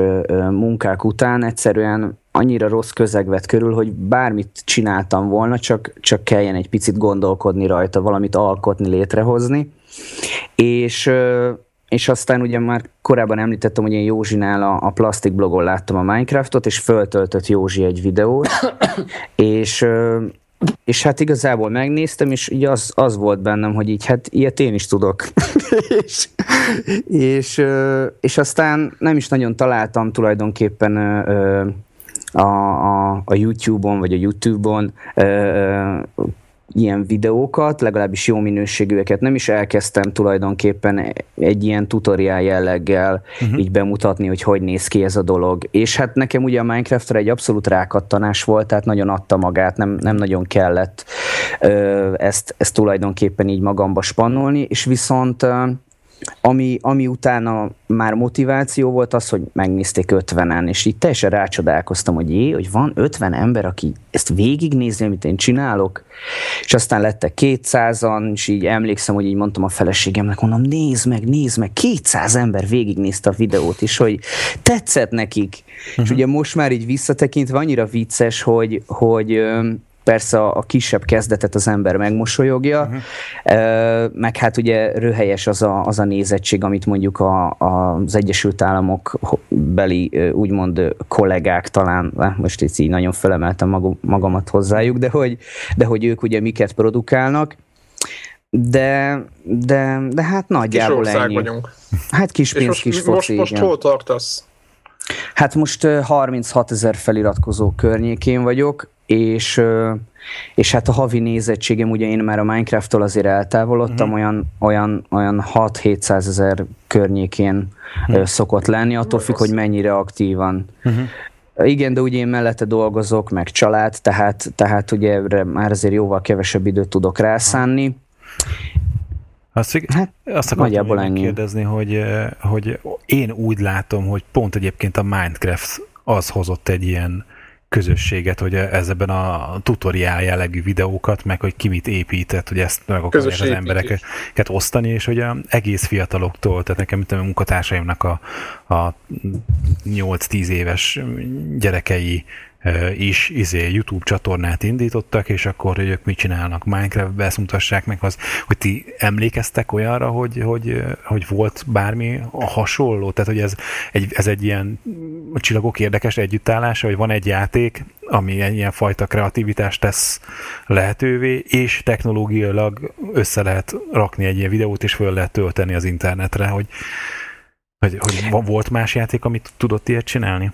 munkák után egyszerűen annyira rossz közeg vett körül, hogy bármit csináltam volna, csak, csak kelljen egy picit gondolkodni rajta, valamit alkotni, létrehozni. És és aztán ugye már korábban említettem, hogy én Józsinál a, a plastik blogon láttam a Minecraftot, és föltöltött Józsi egy videót, és és hát igazából megnéztem, és így az, az volt bennem, hogy így hát ilyet én is tudok. és, és, és aztán nem is nagyon találtam tulajdonképpen a, a, a YouTube-on, vagy a YouTube-on ilyen videókat, legalábbis jó minőségűeket. Nem is elkezdtem tulajdonképpen egy ilyen tutoriál jelleggel uh-huh. így bemutatni, hogy hogy néz ki ez a dolog. És hát nekem ugye a Minecraftra egy abszolút rákattanás volt, tehát nagyon adta magát, nem, nem nagyon kellett ö, ezt, ezt tulajdonképpen így magamba spannolni, és viszont ami, ami utána már motiváció volt az, hogy megnézték 50-en, és így teljesen rácsodálkoztam, hogy jé, hogy van 50 ember, aki ezt végignézi, amit én csinálok, és aztán lettek 200-an, és így emlékszem, hogy így mondtam a feleségemnek, mondom, nézd meg, nézd meg, 200 ember végignézte a videót, és hogy tetszett nekik. Uh-huh. És mhm. ugye most már így visszatekintve annyira vicces, hogy, hogy persze a, a kisebb kezdetet az ember megmosolyogja, uh-huh. meg hát ugye röhelyes az a, az a nézettség, amit mondjuk a, a, az Egyesült Államok beli úgymond kollégák talán, most itt így nagyon felemeltem magamat hozzájuk, de hogy, de hogy ők ugye miket produkálnak, de, de, de hát nagyjából kis ennyi. vagyunk. Hát kis pénz, kis foci, Most, most hol tartasz? Hát most 36 ezer feliratkozó környékén vagyok, és, és hát a havi nézettségem, ugye én már a Minecraft-tól azért eltávolodtam, uh-huh. olyan, olyan, olyan 6-700 ezer környékén uh-huh. szokott lenni, attól függ, hogy mennyire aktívan. Uh-huh. Igen, de ugye én mellette dolgozok, meg család, tehát, tehát ugye erre már azért jóval kevesebb időt tudok rászánni. Azt, hát, azt akartam kérdezni, hogy, hogy én úgy látom, hogy pont egyébként a Minecraft az hozott egy ilyen közösséget, hogy ez ebben a tutoriál jellegű videókat, meg hogy ki mit épített, hogy ezt meg akarják az embereket osztani, és hogy a egész fiataloktól, tehát nekem mint a munkatársaimnak a, a 8-10 éves gyerekei is izé, YouTube csatornát indítottak, és akkor, hogy ők mit csinálnak Minecraft-be, ezt mutassák meg, az, hogy ti emlékeztek olyanra, hogy, hogy, hogy volt bármi hasonló? Tehát, hogy ez egy, ez egy ilyen csillagok érdekes együttállása, hogy van egy játék, ami ilyen fajta kreativitást tesz lehetővé, és technológiailag össze lehet rakni egy ilyen videót, és föl lehet tölteni az internetre, hogy, hogy, hogy volt más játék, amit tudott ilyet csinálni?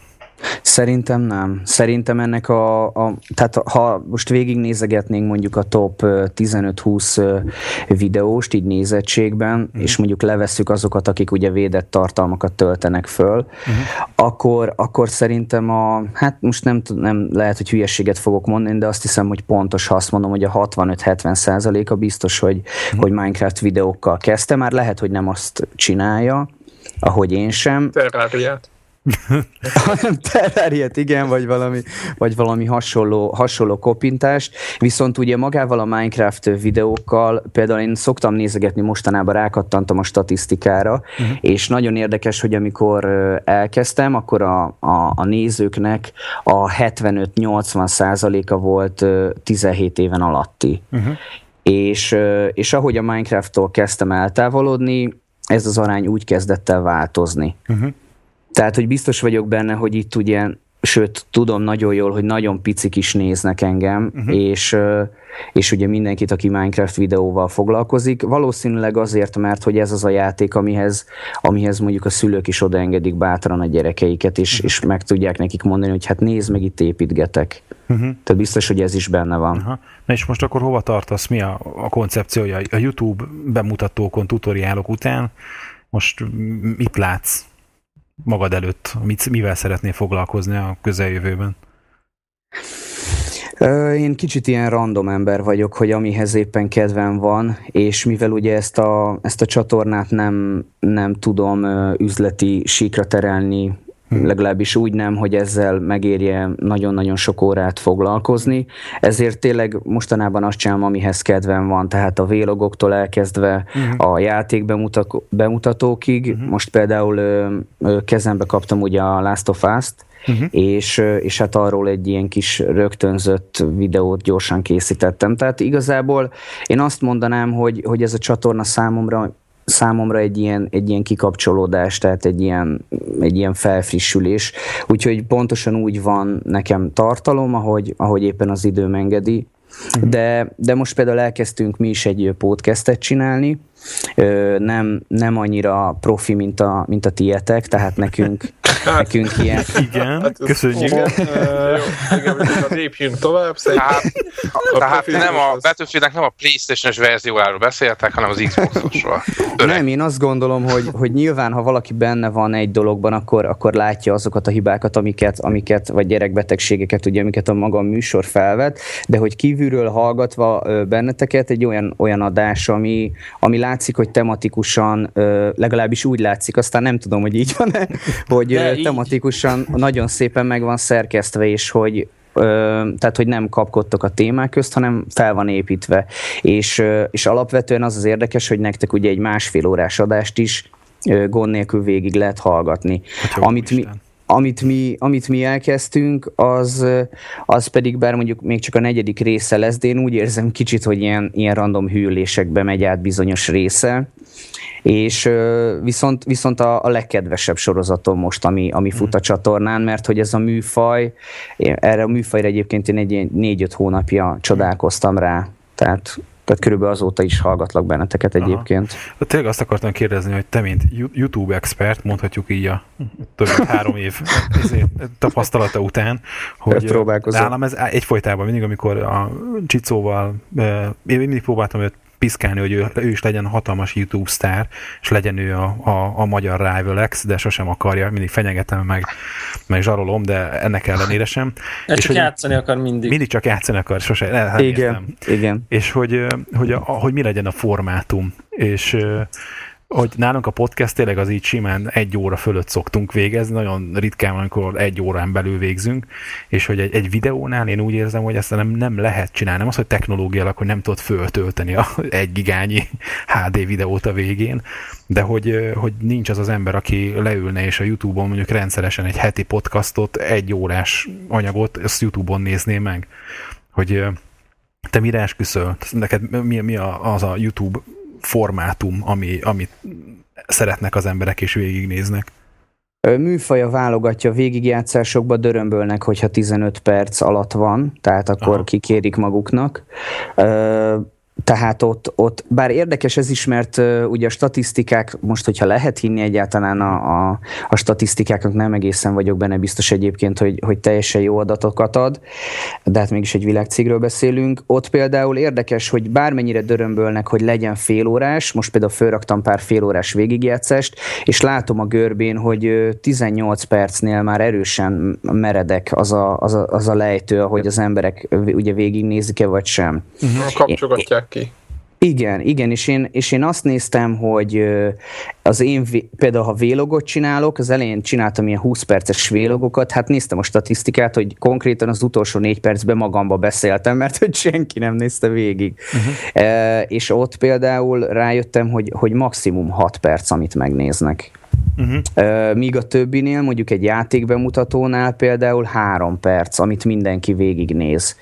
Szerintem nem. Szerintem ennek a, a tehát ha most végignézegetnénk mondjuk a top 15-20 videóst így nézettségben, mm. és mondjuk levesszük azokat, akik ugye védett tartalmakat töltenek föl, mm. akkor, akkor szerintem a, hát most nem, nem lehet, hogy hülyességet fogok mondani, de azt hiszem, hogy pontos, ha azt mondom, hogy a 65-70 százaléka biztos, hogy, mm. hogy Minecraft videókkal kezdte, már lehet, hogy nem azt csinálja, ahogy én sem. Terráriát. hanem terrariet, igen, vagy valami, vagy valami hasonló, hasonló kopintást. Viszont ugye magával a Minecraft videókkal, például én szoktam nézegetni, mostanában rákattantam a statisztikára, uh-huh. és nagyon érdekes, hogy amikor elkezdtem, akkor a, a, a nézőknek a 75-80 százaléka volt 17 éven alatti. Uh-huh. És, és ahogy a Minecraft-tól kezdtem eltávolodni, ez az arány úgy kezdett el változni. Uh-huh. Tehát, hogy biztos vagyok benne, hogy itt ugye, sőt, tudom nagyon jól, hogy nagyon picik is néznek engem, uh-huh. és, és ugye mindenkit, aki Minecraft videóval foglalkozik, valószínűleg azért, mert hogy ez az a játék, amihez, amihez mondjuk a szülők is odaengedik bátran a gyerekeiket, és, uh-huh. és meg tudják nekik mondani, hogy hát nézd meg, itt építgetek. Uh-huh. Tehát biztos, hogy ez is benne van. Uh-huh. Na és most akkor hova tartasz? Mi a, a koncepciója? A YouTube bemutatókon, tutoriálok után most mit látsz? Magad előtt? Mit, mivel szeretnél foglalkozni a közeljövőben? Én kicsit ilyen random ember vagyok, hogy amihez éppen kedvem van, és mivel ugye ezt a, ezt a csatornát nem, nem tudom üzleti síkra terelni. Legalábbis úgy nem, hogy ezzel megérje nagyon-nagyon sok órát foglalkozni. Ezért tényleg mostanában azt csinálom, amihez kedvem van, tehát a vélogoktól elkezdve uh-huh. a játék bemutatókig. Uh-huh. Most például ö, ö, kezembe kaptam ugye a Last of Us-t, Uh-huh. És, és hát arról egy ilyen kis rögtönzött videót gyorsan készítettem. Tehát igazából én azt mondanám, hogy, hogy ez a csatorna számomra számomra egy ilyen, egy ilyen kikapcsolódás, tehát egy ilyen, egy ilyen felfrissülés. Úgyhogy pontosan úgy van nekem tartalom, ahogy, ahogy éppen az időm engedi. Mhm. De, de most például elkezdtünk mi is egy podcastet csinálni, nem, nem annyira profi, mint a, mint a tietek, tehát nekünk, nekünk ilyen... Igen, hát köszönjük. Igen, igen, lépjünk tovább. Hát, a tehát nem a battlefield nem a Playstation-es verziójáról beszéltek, hanem az Xbox-osról. Nem, én azt gondolom, hogy, hogy nyilván, ha valaki benne van egy dologban, akkor, akkor látja azokat a hibákat, amiket, amiket vagy gyerekbetegségeket, ugye, amiket a maga műsor felvet, de hogy kívülről hallgatva benneteket egy olyan, olyan adás, ami, ami látszik, hogy tematikusan, legalábbis úgy látszik, aztán nem tudom, hogy így van-e, hogy De tematikusan így. nagyon szépen meg van szerkesztve, és hogy tehát hogy nem kapkodtok a témák közt, hanem fel van építve. És, és alapvetően az az érdekes, hogy nektek ugye egy másfél órás adást is gond nélkül végig lehet hallgatni. Hát amit mi, amit mi, amit mi elkezdtünk, az, az pedig bár mondjuk még csak a negyedik része lesz, de én úgy érzem kicsit, hogy ilyen, ilyen random hűlésekbe megy át bizonyos része, és viszont, viszont a, a legkedvesebb sorozatom most, ami, ami fut a csatornán, mert hogy ez a műfaj, erre a műfajra egyébként én egy négy-öt hónapja csodálkoztam rá, tehát Tehát körülbelül azóta is hallgatlak benneteket egyébként. Aha. Tényleg azt akartam kérdezni, hogy te, mint YouTube expert, mondhatjuk így a több mint három év tapasztalata után, hogy nálam ez egyfolytában mindig, amikor a Csicóval, én mindig próbáltam őt piszkálni, hogy ő, ő is legyen hatalmas YouTube sztár, és legyen ő a, a, a magyar Rivalex, de sosem akarja, mindig fenyegetem meg, meg zsarolom, de ennek ellenére sem. és csak hogy játszani akar mindig. Mindig csak játszani akar, sose. Nem, igen, igen. És hogy, hogy, a, hogy mi legyen a formátum. És hogy nálunk a podcast tényleg az így simán egy óra fölött szoktunk végezni, nagyon ritkán, amikor egy órán belül végzünk, és hogy egy, egy videónál én úgy érzem, hogy ezt nem, nem lehet csinálni, nem az, hogy technológiailag, hogy nem tudod föltölteni a egy gigányi HD videót a végén, de hogy, hogy nincs az az ember, aki leülne és a YouTube-on mondjuk rendszeresen egy heti podcastot, egy órás anyagot, ezt YouTube-on nézné meg. Hogy te mire esküszöl? Neked mi, mi az a YouTube formátum, ami, amit szeretnek az emberek és végignéznek? Műfaja válogatja, végigjátszásokba dörömbölnek, hogyha 15 perc alatt van, tehát akkor Aha. kikérik maguknak tehát ott, ott, bár érdekes ez is, mert uh, ugye a statisztikák, most hogyha lehet hinni egyáltalán a, a, a statisztikáknak, nem egészen vagyok benne biztos egyébként, hogy, hogy teljesen jó adatokat ad, de hát mégis egy világcégről beszélünk. Ott például érdekes, hogy bármennyire dörömbölnek, hogy legyen félórás, most például fölraktam pár félórás végigjátszást, és látom a görbén, hogy 18 percnél már erősen meredek az a, az a, az a lejtő, hogy az emberek ugye végignézik-e vagy sem. Uh-huh, kapcsolgatják ki. Igen, igen, és én, és én azt néztem, hogy az én, például ha vélogot csinálok, az elején csináltam ilyen 20 perces vélogokat, hát néztem a statisztikát, hogy konkrétan az utolsó négy percben magamba beszéltem, mert hogy senki nem nézte végig. Uh-huh. E, és ott például rájöttem, hogy, hogy maximum 6 perc, amit megnéznek. Uh-huh. Míg a többinél, mondjuk egy játékbemutatónál például három perc, amit mindenki végignéz.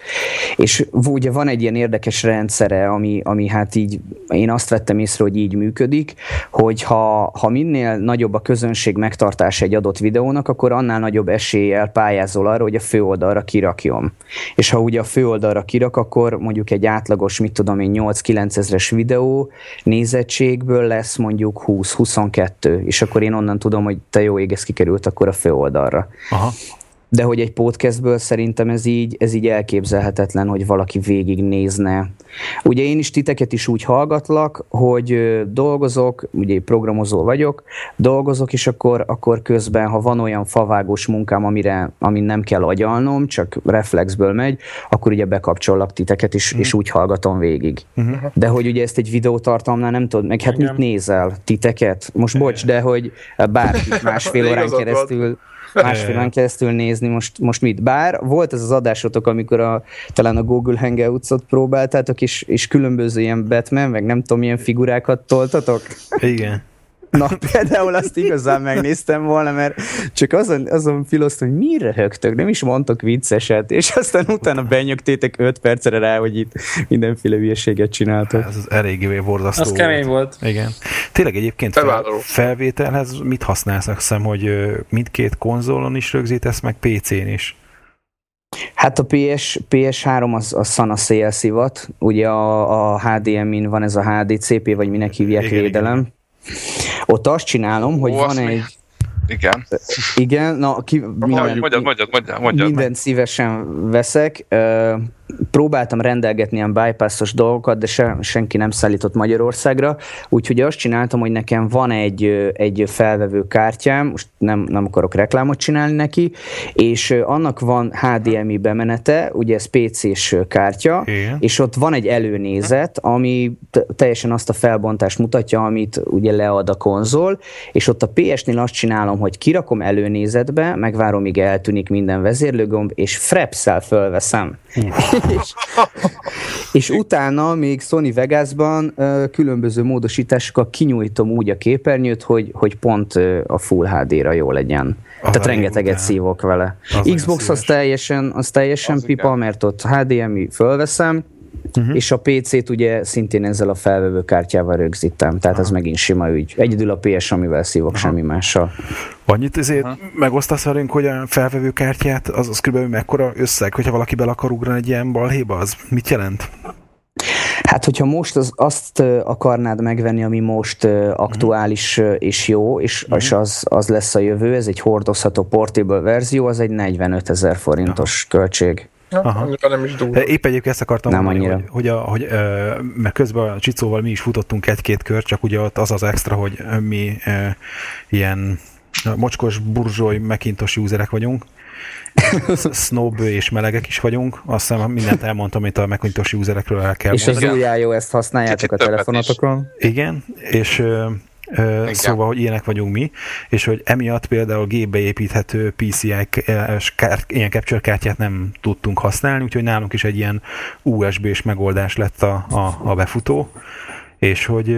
És ugye van egy ilyen érdekes rendszere, ami, ami hát így, én azt vettem észre, hogy így működik, hogy ha, ha minél nagyobb a közönség megtartása egy adott videónak, akkor annál nagyobb eséllyel pályázol arra, hogy a főoldalra kirakjon. És ha ugye a főoldalra kirak, akkor mondjuk egy átlagos, mit tudom én, 8-9 ezres videó nézettségből lesz mondjuk 20-22, és akkor én onnan tudom, hogy te jó ég, ez kikerült akkor a főoldalra. Aha de hogy egy podcastből szerintem ez így, ez így elképzelhetetlen, hogy valaki végignézne. Ugye én is titeket is úgy hallgatlak, hogy dolgozok, ugye programozó vagyok, dolgozok, és akkor, akkor közben, ha van olyan favágós munkám, amire, amin nem kell agyalnom, csak reflexből megy, akkor ugye bekapcsollak titeket, és, mm. és úgy hallgatom végig. Mm-hmm. De hogy ugye ezt egy videótartalmnál nem tudod, meg hát Igen. mit nézel? Titeket? Most bocs, de hogy bárkit másfél órán keresztül másfél keresztül nézni most, most mit. Bár volt ez az adásotok, amikor a, talán a Google Hangouts-ot próbáltátok, és, és különböző ilyen Batman, meg nem tudom, milyen figurákat toltatok. Igen. Na, például azt igazán megnéztem volna, mert csak azon, azon filoztam, hogy mire högtök, nem is mondtok vicceset, és aztán utána benyögtétek 5 percre rá, hogy itt mindenféle hülyeséget csináltok. Ez az eléggé borzasztó Az kemény volt. Igen. Tényleg egyébként fel, felvételhez mit használsz? Azt hiszem, hogy mindkét konzolon is rögzítesz, meg PC-n is. Hát a PS, PS3 az a Sana CL ugye a, a HDMI-n van ez a HDCP, vagy minek hívják igen, védelem. Igen ott azt csinálom, hogy Ó, van egy... Mi? Igen. Igen, na, ki, minden, mondjad, mondjad, mondjad, mondjad, mindent szívesen veszek próbáltam rendelgetni ilyen bypassos dolgokat, de se, senki nem szállított Magyarországra, úgyhogy azt csináltam, hogy nekem van egy, egy felvevő kártyám, most nem, nem akarok reklámot csinálni neki, és annak van HDMI bemenete, ugye ez PC-s kártya, Igen. és ott van egy előnézet, ami teljesen azt a felbontást mutatja, amit ugye lead a konzol, és ott a PS-nél azt csinálom, hogy kirakom előnézetbe, megvárom, míg eltűnik minden vezérlőgomb, és frepszel fölveszem és, és utána még Sony Vegasban különböző módosításokkal kinyújtom úgy a képernyőt, hogy, hogy pont a Full HD-ra jó legyen. Aha, Tehát rengeteget után. szívok vele. Az Xbox az teljesen, az teljesen az pipa, igen. mert ott HDMI fölveszem, uh-huh. és a PC-t ugye szintén ezzel a felvevőkártyával rögzítem, tehát uh-huh. ez megint sima ügy. Egyedül a PS, amivel szívok, uh-huh. semmi mással. Annyit ezért uh-huh. megosztasz velünk, hogy a felvevőkártyát, az, az kb. mekkora összeg, hogyha valaki bele akar ugrani egy ilyen balhéba, az mit jelent? Hát, hogyha most az, azt akarnád megvenni, ami most aktuális uh-huh. és jó, és, uh-huh. és az, az lesz a jövő, ez egy hordozható portable verzió, az egy 45 ezer forintos uh-huh. költség. Aha. nem is durva. Épp egyébként ezt akartam nem mondani, annyira. hogy, hogy, a, hogy mert közben a Csicóval mi is futottunk egy-két kört, csak ugye ott az az extra, hogy mi e, ilyen mocskos burzsói Macintosh userek vagyunk, snob és melegek is vagyunk. Azt hiszem mindent elmondtam, amit a Macintosh userekről el kell És mondani. az új iOS-t használjátok Kicsit a telefonatokon? Igen, és igen. Szóval, hogy ilyenek vagyunk mi, és hogy emiatt például gépbe építhető PCI ilyen capture kártyát nem tudtunk használni, úgyhogy nálunk is egy ilyen USB-s megoldás lett a, a, a befutó, és hogy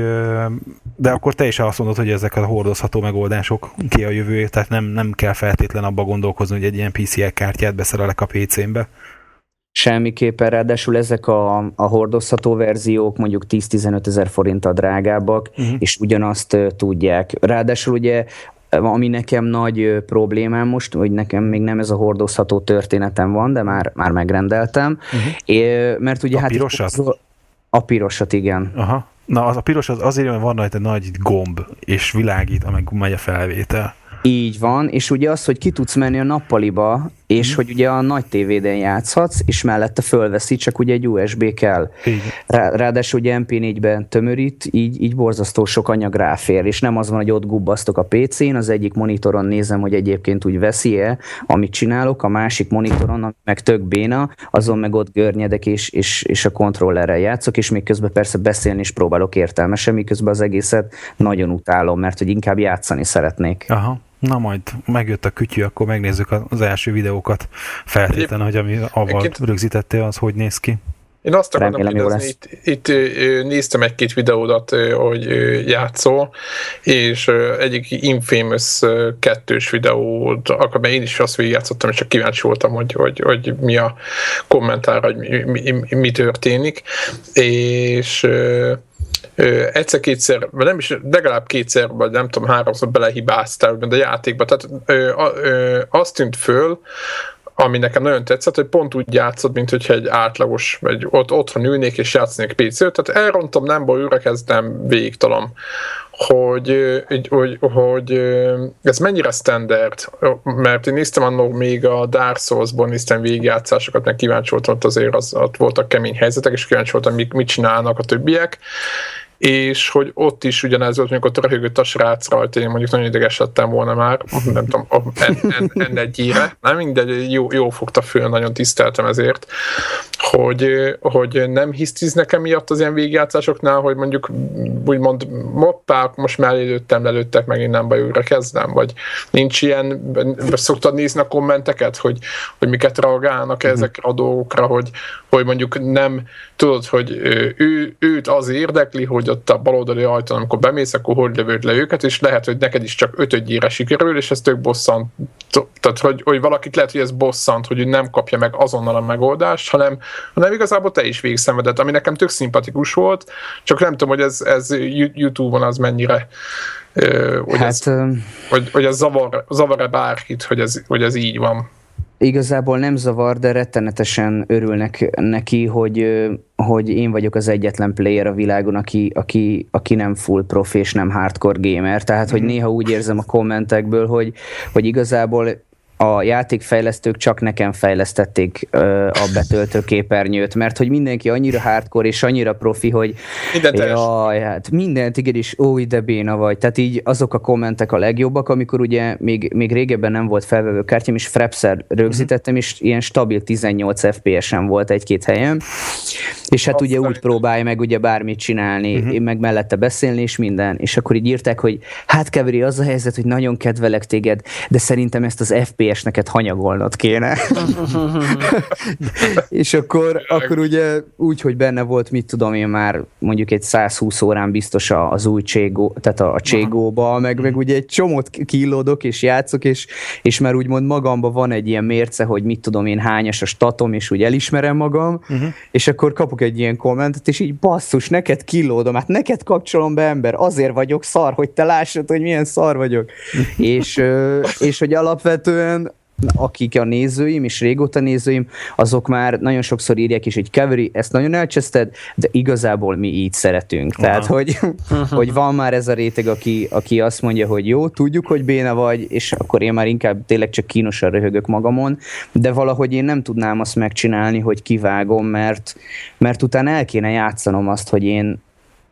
de akkor te is azt mondod, hogy ezek a hordozható megoldások ki a jövő, tehát nem, nem kell feltétlen abba gondolkozni, hogy egy ilyen PCI kártyát beszerelek a PC-mbe. Semmiképpen, ráadásul ezek a, a hordozható verziók mondjuk 10-15 ezer forinttal drágábbak, uh-huh. és ugyanazt tudják. Ráadásul ugye ami nekem nagy problémám most, hogy nekem még nem ez a hordozható történetem van, de már, már megrendeltem. Uh-huh. É, mert ugye a hát pirosat? A pirosat, igen. Aha. Na, az a piros az azért, mert van rajta nagy gomb, és világít, amely megy a felvétel. Így van, és ugye az, hogy ki tudsz menni a nappaliba, és mm. hogy ugye a nagy tévéden játszhatsz, és mellette fölveszi, csak ugye egy USB kell. Rá, ráadásul ugye MP4-ben tömörít, így, így borzasztó sok anyag ráfér, és nem az van, hogy ott gubbasztok a PC-n, az egyik monitoron nézem, hogy egyébként úgy veszi-e, amit csinálok, a másik monitoron, meg tök béna, azon meg ott görnyedek, és, és, és a kontrollerrel játszok, és még közben persze beszélni is próbálok értelmesen, miközben az egészet nagyon utálom, mert hogy inkább játszani szeretnék. Aha. Na majd megjött a kütyű, akkor megnézzük az első videókat feltétlen, hogy ami avval rögzítettél, az hogy néz ki. Én azt akarom kérdezni, itt, itt néztem egy-két videódat, hogy játszol, és egyik Infamous kettős videót, akkor én is azt játszottam, és csak kíváncsi voltam, hogy, hogy, hogy mi a kommentár, hogy mi, mi, mi történik, és egyszer-kétszer, vagy nem is, legalább kétszer, vagy nem tudom, háromszor belehibáztál de a játékba. Tehát ö, ö, azt tűnt föl, ami nekem nagyon tetszett, hogy pont úgy játszod, mint hogyha egy átlagos, vagy ott, otthon ülnék és játszanék PC-t, tehát elrontom, nem kezdem, végigtalom hogy, hogy, hogy ez mennyire standard, mert én néztem annak még a Dark Souls-ból néztem végigjátszásokat, meg kíváncsi voltam, ott azért az, ott voltak kemény helyzetek, és kíváncsi voltam, mit, mit csinálnak a többiek, és hogy ott is ugyanez volt, amikor röhögött a srác rajta, én mondjuk nagyon ideges lettem volna már, nem tudom, en, en, en egyére, nem mindegy, jó, jó fogta föl, nagyon tiszteltem ezért, hogy, hogy nem hisztiznek emiatt az ilyen végigjátszásoknál, hogy mondjuk úgymond moppák, most mellé lőttem, lelőttek, meg én nem baj, újra kezdem, vagy nincs ilyen, szoktad nézni a kommenteket, hogy, hogy miket reagálnak mm-hmm. ezekre a dolgokra, hogy, hogy mondjuk nem tudod, hogy ő, őt az érdekli, hogy ott a baloldali ajtón, amikor bemész, akkor hogy lövőd le őket, és lehet, hogy neked is csak ötödjére sikerül, és ez tök bosszant. Tehát, hogy, hogy valakit lehet, hogy ez bosszant, hogy ő nem kapja meg azonnal a megoldást, hanem, hanem igazából te is végszenvedett, ami nekem tök szimpatikus volt, csak nem tudom, hogy ez, ez YouTube-on az mennyire hogy, hát, ez, hogy, hogy ez zavar, zavar-e bárkit, hogy ez, hogy ez így van igazából nem zavar, de rettenetesen örülnek neki, hogy, hogy én vagyok az egyetlen player a világon, aki, aki, aki nem full profi és nem hardcore gamer. Tehát, hogy mhm. néha úgy érzem a kommentekből, hogy, hogy igazából a játékfejlesztők csak nekem fejlesztették ö, a betöltő képernyőt, mert hogy mindenki annyira hardcore és annyira profi, hogy mindent jaj, hát mindent, igen, és ó, de béna vagy. Tehát így azok a kommentek a legjobbak, amikor ugye még, még régebben nem volt felvevő kártyám, és Frepszer rögzítettem, és ilyen stabil 18 FPS-en volt egy-két helyen, és hát Azt ugye úgy próbálja meg ugye bármit csinálni, uh-huh. én meg mellette beszélni, és minden. És akkor így írták, hogy hát Keveri, az a helyzet, hogy nagyon kedvelek téged, de szerintem ezt az FPS FPS neket hanyagolnod kéne. és akkor, akkor ugye úgy, hogy benne volt, mit tudom én már mondjuk egy 120 órán biztos az új Cségó, tehát a Cségóba, meg, meg ugye egy csomót killódok és játszok, és, és már úgymond magamban van egy ilyen mérce, hogy mit tudom én hányas a statom, és úgy elismerem magam, uh-huh. és akkor kapok egy ilyen kommentet, és így basszus, neked killódom, hát neked kapcsolom be ember, azért vagyok szar, hogy te lássad, hogy milyen szar vagyok. és, és hogy alapvetően akik a nézőim, és régóta nézőim, azok már nagyon sokszor írják is, hogy Cavalry, ezt nagyon elcseszted, de igazából mi így szeretünk. Aha. Tehát, hogy, hogy van már ez a réteg, aki, aki azt mondja, hogy jó, tudjuk, hogy béna vagy, és akkor én már inkább tényleg csak kínosan röhögök magamon, de valahogy én nem tudnám azt megcsinálni, hogy kivágom, mert, mert utána el kéne játszanom azt, hogy én,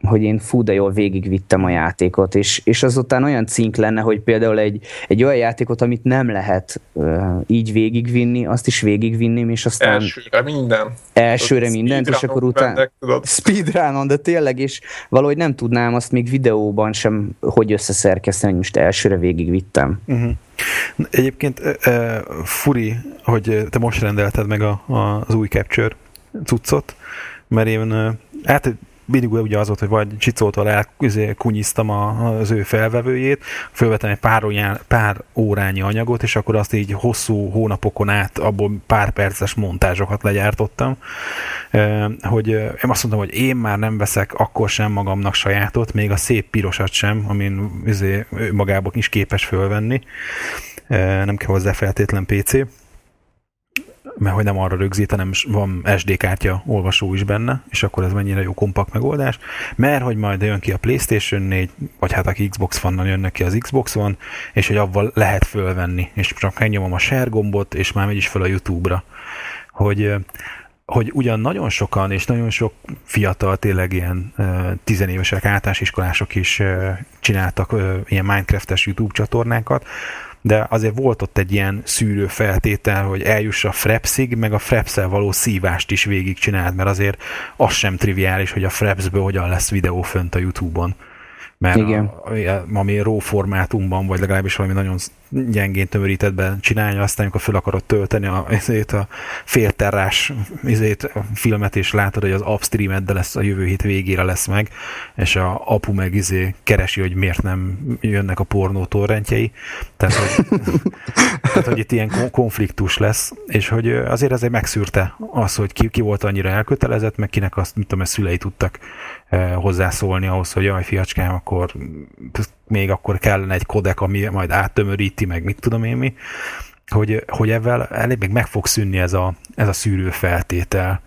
hogy én fú, de jól végigvittem a játékot, és, és azután olyan cink lenne, hogy például egy, egy olyan játékot, amit nem lehet uh, így végigvinni, azt is végigvinném, és aztán... Elsőre minden. Elsőre mindent, és akkor utána... Speedrunon, de tényleg, és valahogy nem tudnám azt még videóban sem, hogy összeszerkeszteni, hogy most elsőre végigvittem. Uh-huh. Egyébként uh, furi, hogy te most rendelted meg a, a, az új Capture cuccot, mert én uh, hát mindig ugye az volt, hogy vagy Csicótól elkunyiztam az ő felvevőjét, fölvettem egy pár, órán, pár órányi anyagot, és akkor azt így hosszú hónapokon át abból pár perces montázsokat legyártottam, hogy én azt mondtam, hogy én már nem veszek akkor sem magamnak sajátot, még a szép pirosat sem, amin izé, magából is képes fölvenni, nem kell hozzá feltétlen PC, mert hogy nem arra rögzít, hanem van SD kártya olvasó is benne, és akkor ez mennyire jó kompakt megoldás, mert hogy majd jön ki a Playstation 4, vagy hát aki Xbox van, jönnek ki az Xbox van, és hogy avval lehet fölvenni, és csak megnyomom a share gombot, és már megy is föl a YouTube-ra. Hogy hogy ugyan nagyon sokan, és nagyon sok fiatal, tényleg ilyen tizenévesek, általánosiskolások is csináltak ilyen Minecraftes YouTube csatornákat, de azért volt ott egy ilyen szűrő feltétel, hogy eljuss a Frepsig, meg a Frepszel való szívást is végigcsináld, mert azért az sem triviális, hogy a Frepsből hogyan lesz videó fönt a YouTube-on mert Igen. A, ami RAW formátumban, vagy legalábbis valami nagyon gyengén tömörítettben csinálja, aztán amikor fel akarod tölteni a, ezért a félterrás ezért a filmet, és látod, hogy az upstream de lesz a jövő hét végére lesz meg, és a apu meg izé keresi, hogy miért nem jönnek a pornó torrentjei. Tehát, hogy, tehát, hogy itt ilyen konfliktus lesz, és hogy azért ezért megszűrte az, hogy ki, ki volt annyira elkötelezett, meg kinek azt, mit tudom, a szülei tudtak hozzászólni ahhoz, hogy jaj, fiacskám, akkor még akkor kellene egy kodek, ami majd áttömöríti, meg mit tudom én mi, hogy, hogy ebben elég még meg fog szűnni ez a, ez a szűrő feltétel.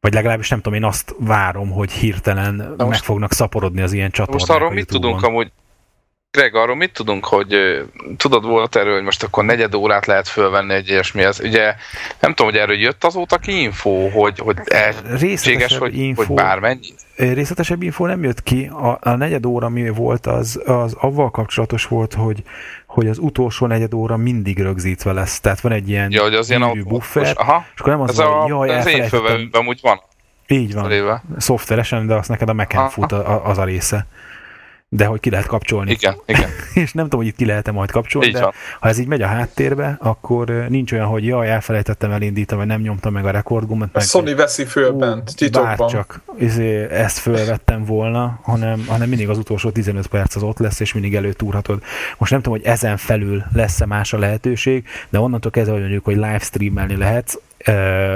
Vagy legalábbis nem tudom, én azt várom, hogy hirtelen most, meg fognak szaporodni az ilyen csatornák. Most arról mit tudunk amúgy, Greg, arról mit tudunk, hogy tudod volt erről, hogy most akkor negyed órát lehet fölvenni egy ilyesmihez? Ugye nem tudom, hogy erről jött azóta ki info, hogy, hogy elséges, hogy, info, hogy bármennyi? Részletesebb info nem jött ki. A, a negyed óra mi volt, az, az avval kapcsolatos volt, hogy hogy az utolsó negyed óra mindig rögzítve lesz. Tehát van egy ilyen ja, hogy az ilyen buffer, aha. és akkor nem az, Ez van, hogy jaj, az én amúgy van. Így van. Szoftveresen, de azt neked a mac fut az a része de hogy ki lehet kapcsolni. Igen, igen. és nem tudom, hogy itt ki lehet-e majd kapcsolni, így de van. ha ez így megy a háttérbe, akkor nincs olyan, hogy jaj, elfelejtettem elindítani, vagy nem nyomtam meg a rekordgumot. A meg, Sony veszi föl ú, bent, titokban. csak izé, ezt fölvettem volna, hanem, hanem mindig az utolsó 15 perc az ott lesz, és mindig előtúrhatod. Most nem tudom, hogy ezen felül lesz-e más a lehetőség, de onnantól kezdve, hogy mondjuk, hogy livestreamelni lehetsz,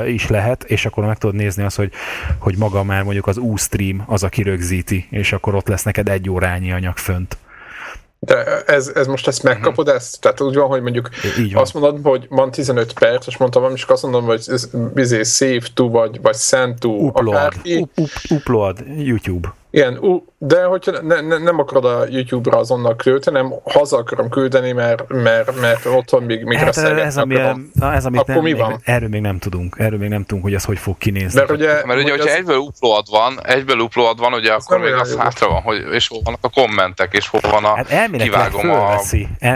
is lehet, és akkor meg tudod nézni azt, hogy, hogy maga már mondjuk az U-stream az, aki rögzíti, és akkor ott lesz neked egy órányi anyag fönt. De ez, ez most ezt megkapod uh-huh. ezt? Tehát úgy van, hogy mondjuk Így van. azt mondod, hogy van 15 perc, és mondtam valami, és azt mondom, hogy ez, bizé save to, vagy, vagy send to, upload, akárki. upload, YouTube. Igen, de hogyha ne, ne, nem akarod a YouTube-ra azonnal küldeni, hanem haza akarom küldeni, mert, mert, mert otthon még, még hát ez, ami, na, ez, amit akkor nem, mi van? Erről még nem tudunk, erről még nem tudunk, hogy ez hogy fog kinézni. Mert ugye, mert ugye hogyha az... egyből upload van, egyből upload van, ugye akkor még az hátra van, hogy, és hol vannak a kommentek, és hol van a hát kivágom a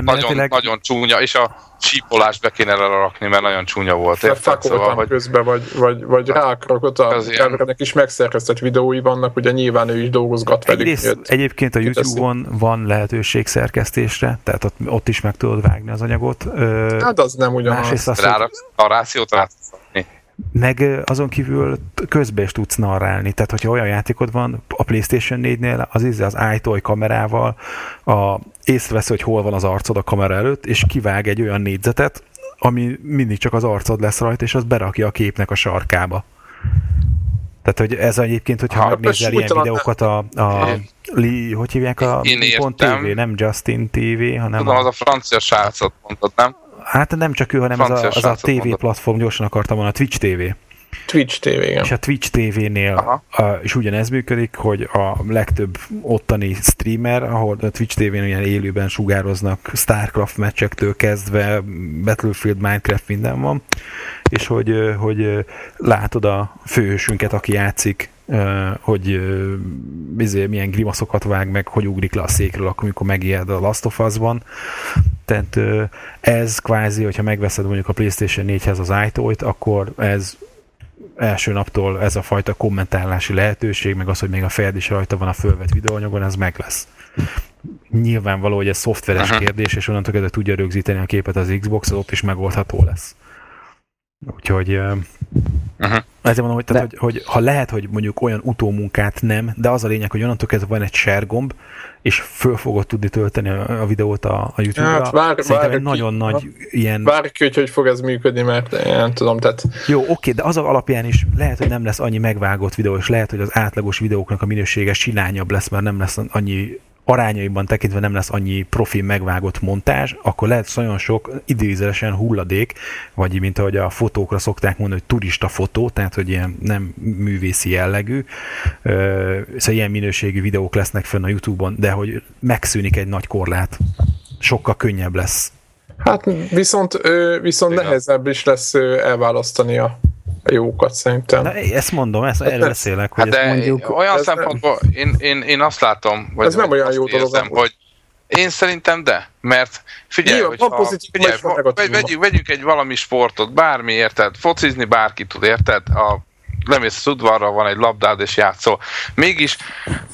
nagyon, nagyon csúnya, és a csípolást be kéne rakni, mert nagyon csúnya volt. Érted? Szóval, hogy... közben, vagy, vagy, vagy rákrakott a Kevernek is megszerkesztett videói vannak, ugye nyilván ő is dolgozgat velük. Egyrészt, egyébként a YouTube-on van lehetőség szerkesztésre, tehát ott, ott is meg tudod vágni az anyagot. Hát az nem ugyanaz. Másrészt azt, Ráraksz, a rációt rá meg azon kívül közbe is tudsz narrálni, tehát hogyha olyan játékod van a PlayStation 4-nél, az izé az iToy kamerával a, észrevesz, hogy hol van az arcod a kamera előtt, és kivág egy olyan négyzetet, ami mindig csak az arcod lesz rajta, és az berakja a képnek a sarkába. Tehát, hogy ez egyébként, hogyha ha, megnézel ilyen videókat a, a li, hogy hívják a pont TV, nem Justin TV, hanem Tudom, a... az a francia srácot mondtad, nem? Hát nem csak ő, hanem az a, az a TV platform, gyorsan akartam volna, a Twitch TV. Twitch TV, igen. És a Twitch TV-nél is ugyanez működik, hogy a legtöbb ottani streamer, ahol a Twitch TV-n ilyen élőben sugároznak Starcraft meccsektől kezdve, Battlefield, Minecraft, minden van, és hogy, hogy látod a főhősünket, aki játszik, hogy bizony, milyen grimaszokat vág meg, hogy ugrik le a székről, akkor, amikor megijed a Last of Us-ban. Tehát ez kvázi, hogyha megveszed mondjuk a PlayStation 4-hez az ajtót, akkor ez első naptól ez a fajta kommentálási lehetőség, meg az, hogy még a fejed is rajta van a fölvett videóanyagon, ez meg lesz. Nyilvánvaló, hogy ez szoftveres uh-huh. kérdés, és onnantól kezdve tudja rögzíteni a képet az Xbox, az ott is megoldható lesz. Úgyhogy uh-huh. ezért mondom, hogy, tehát, hogy, hogy, ha lehet, hogy mondjuk olyan utómunkát nem, de az a lényeg, hogy onnantól kezdve van egy share gomb, és föl fogod tudni tölteni a, a videót a, a YouTube-ra. Hát vár, Szerintem vár, egy nagyon ki, nagy ha, ilyen... Várj hogy hogy fog ez működni, mert én nem tudom, tehát... Jó, oké, de az alapján is lehet, hogy nem lesz annyi megvágott videó, és lehet, hogy az átlagos videóknak a minősége silányabb lesz, mert nem lesz annyi arányaiban tekintve nem lesz annyi profi megvágott montázs, akkor lehet nagyon sok idézelesen hulladék, vagy mint ahogy a fotókra szokták mondani, hogy turista fotó, tehát hogy ilyen nem művészi jellegű, szóval ilyen minőségű videók lesznek fönn a Youtube-on, de hogy megszűnik egy nagy korlát, sokkal könnyebb lesz. Hát viszont, viszont nehezebb is lesz elválasztani a jókat szerintem. Na, ezt mondom, ezt, hát erről beszélek. Hogy hát de mondjuk, olyan szempontból én, én, én azt látom, vagy ez nem olyan jó dolog, érzem, hogy én szerintem de, mert figyelj, Jó, hogyha, pozitív, figyelj vegy, vegyük, vegyük egy valami sportot, bármi, érted? Focizni bárki tud, érted? A lemész az udvarra, van egy labdád és játszol. Mégis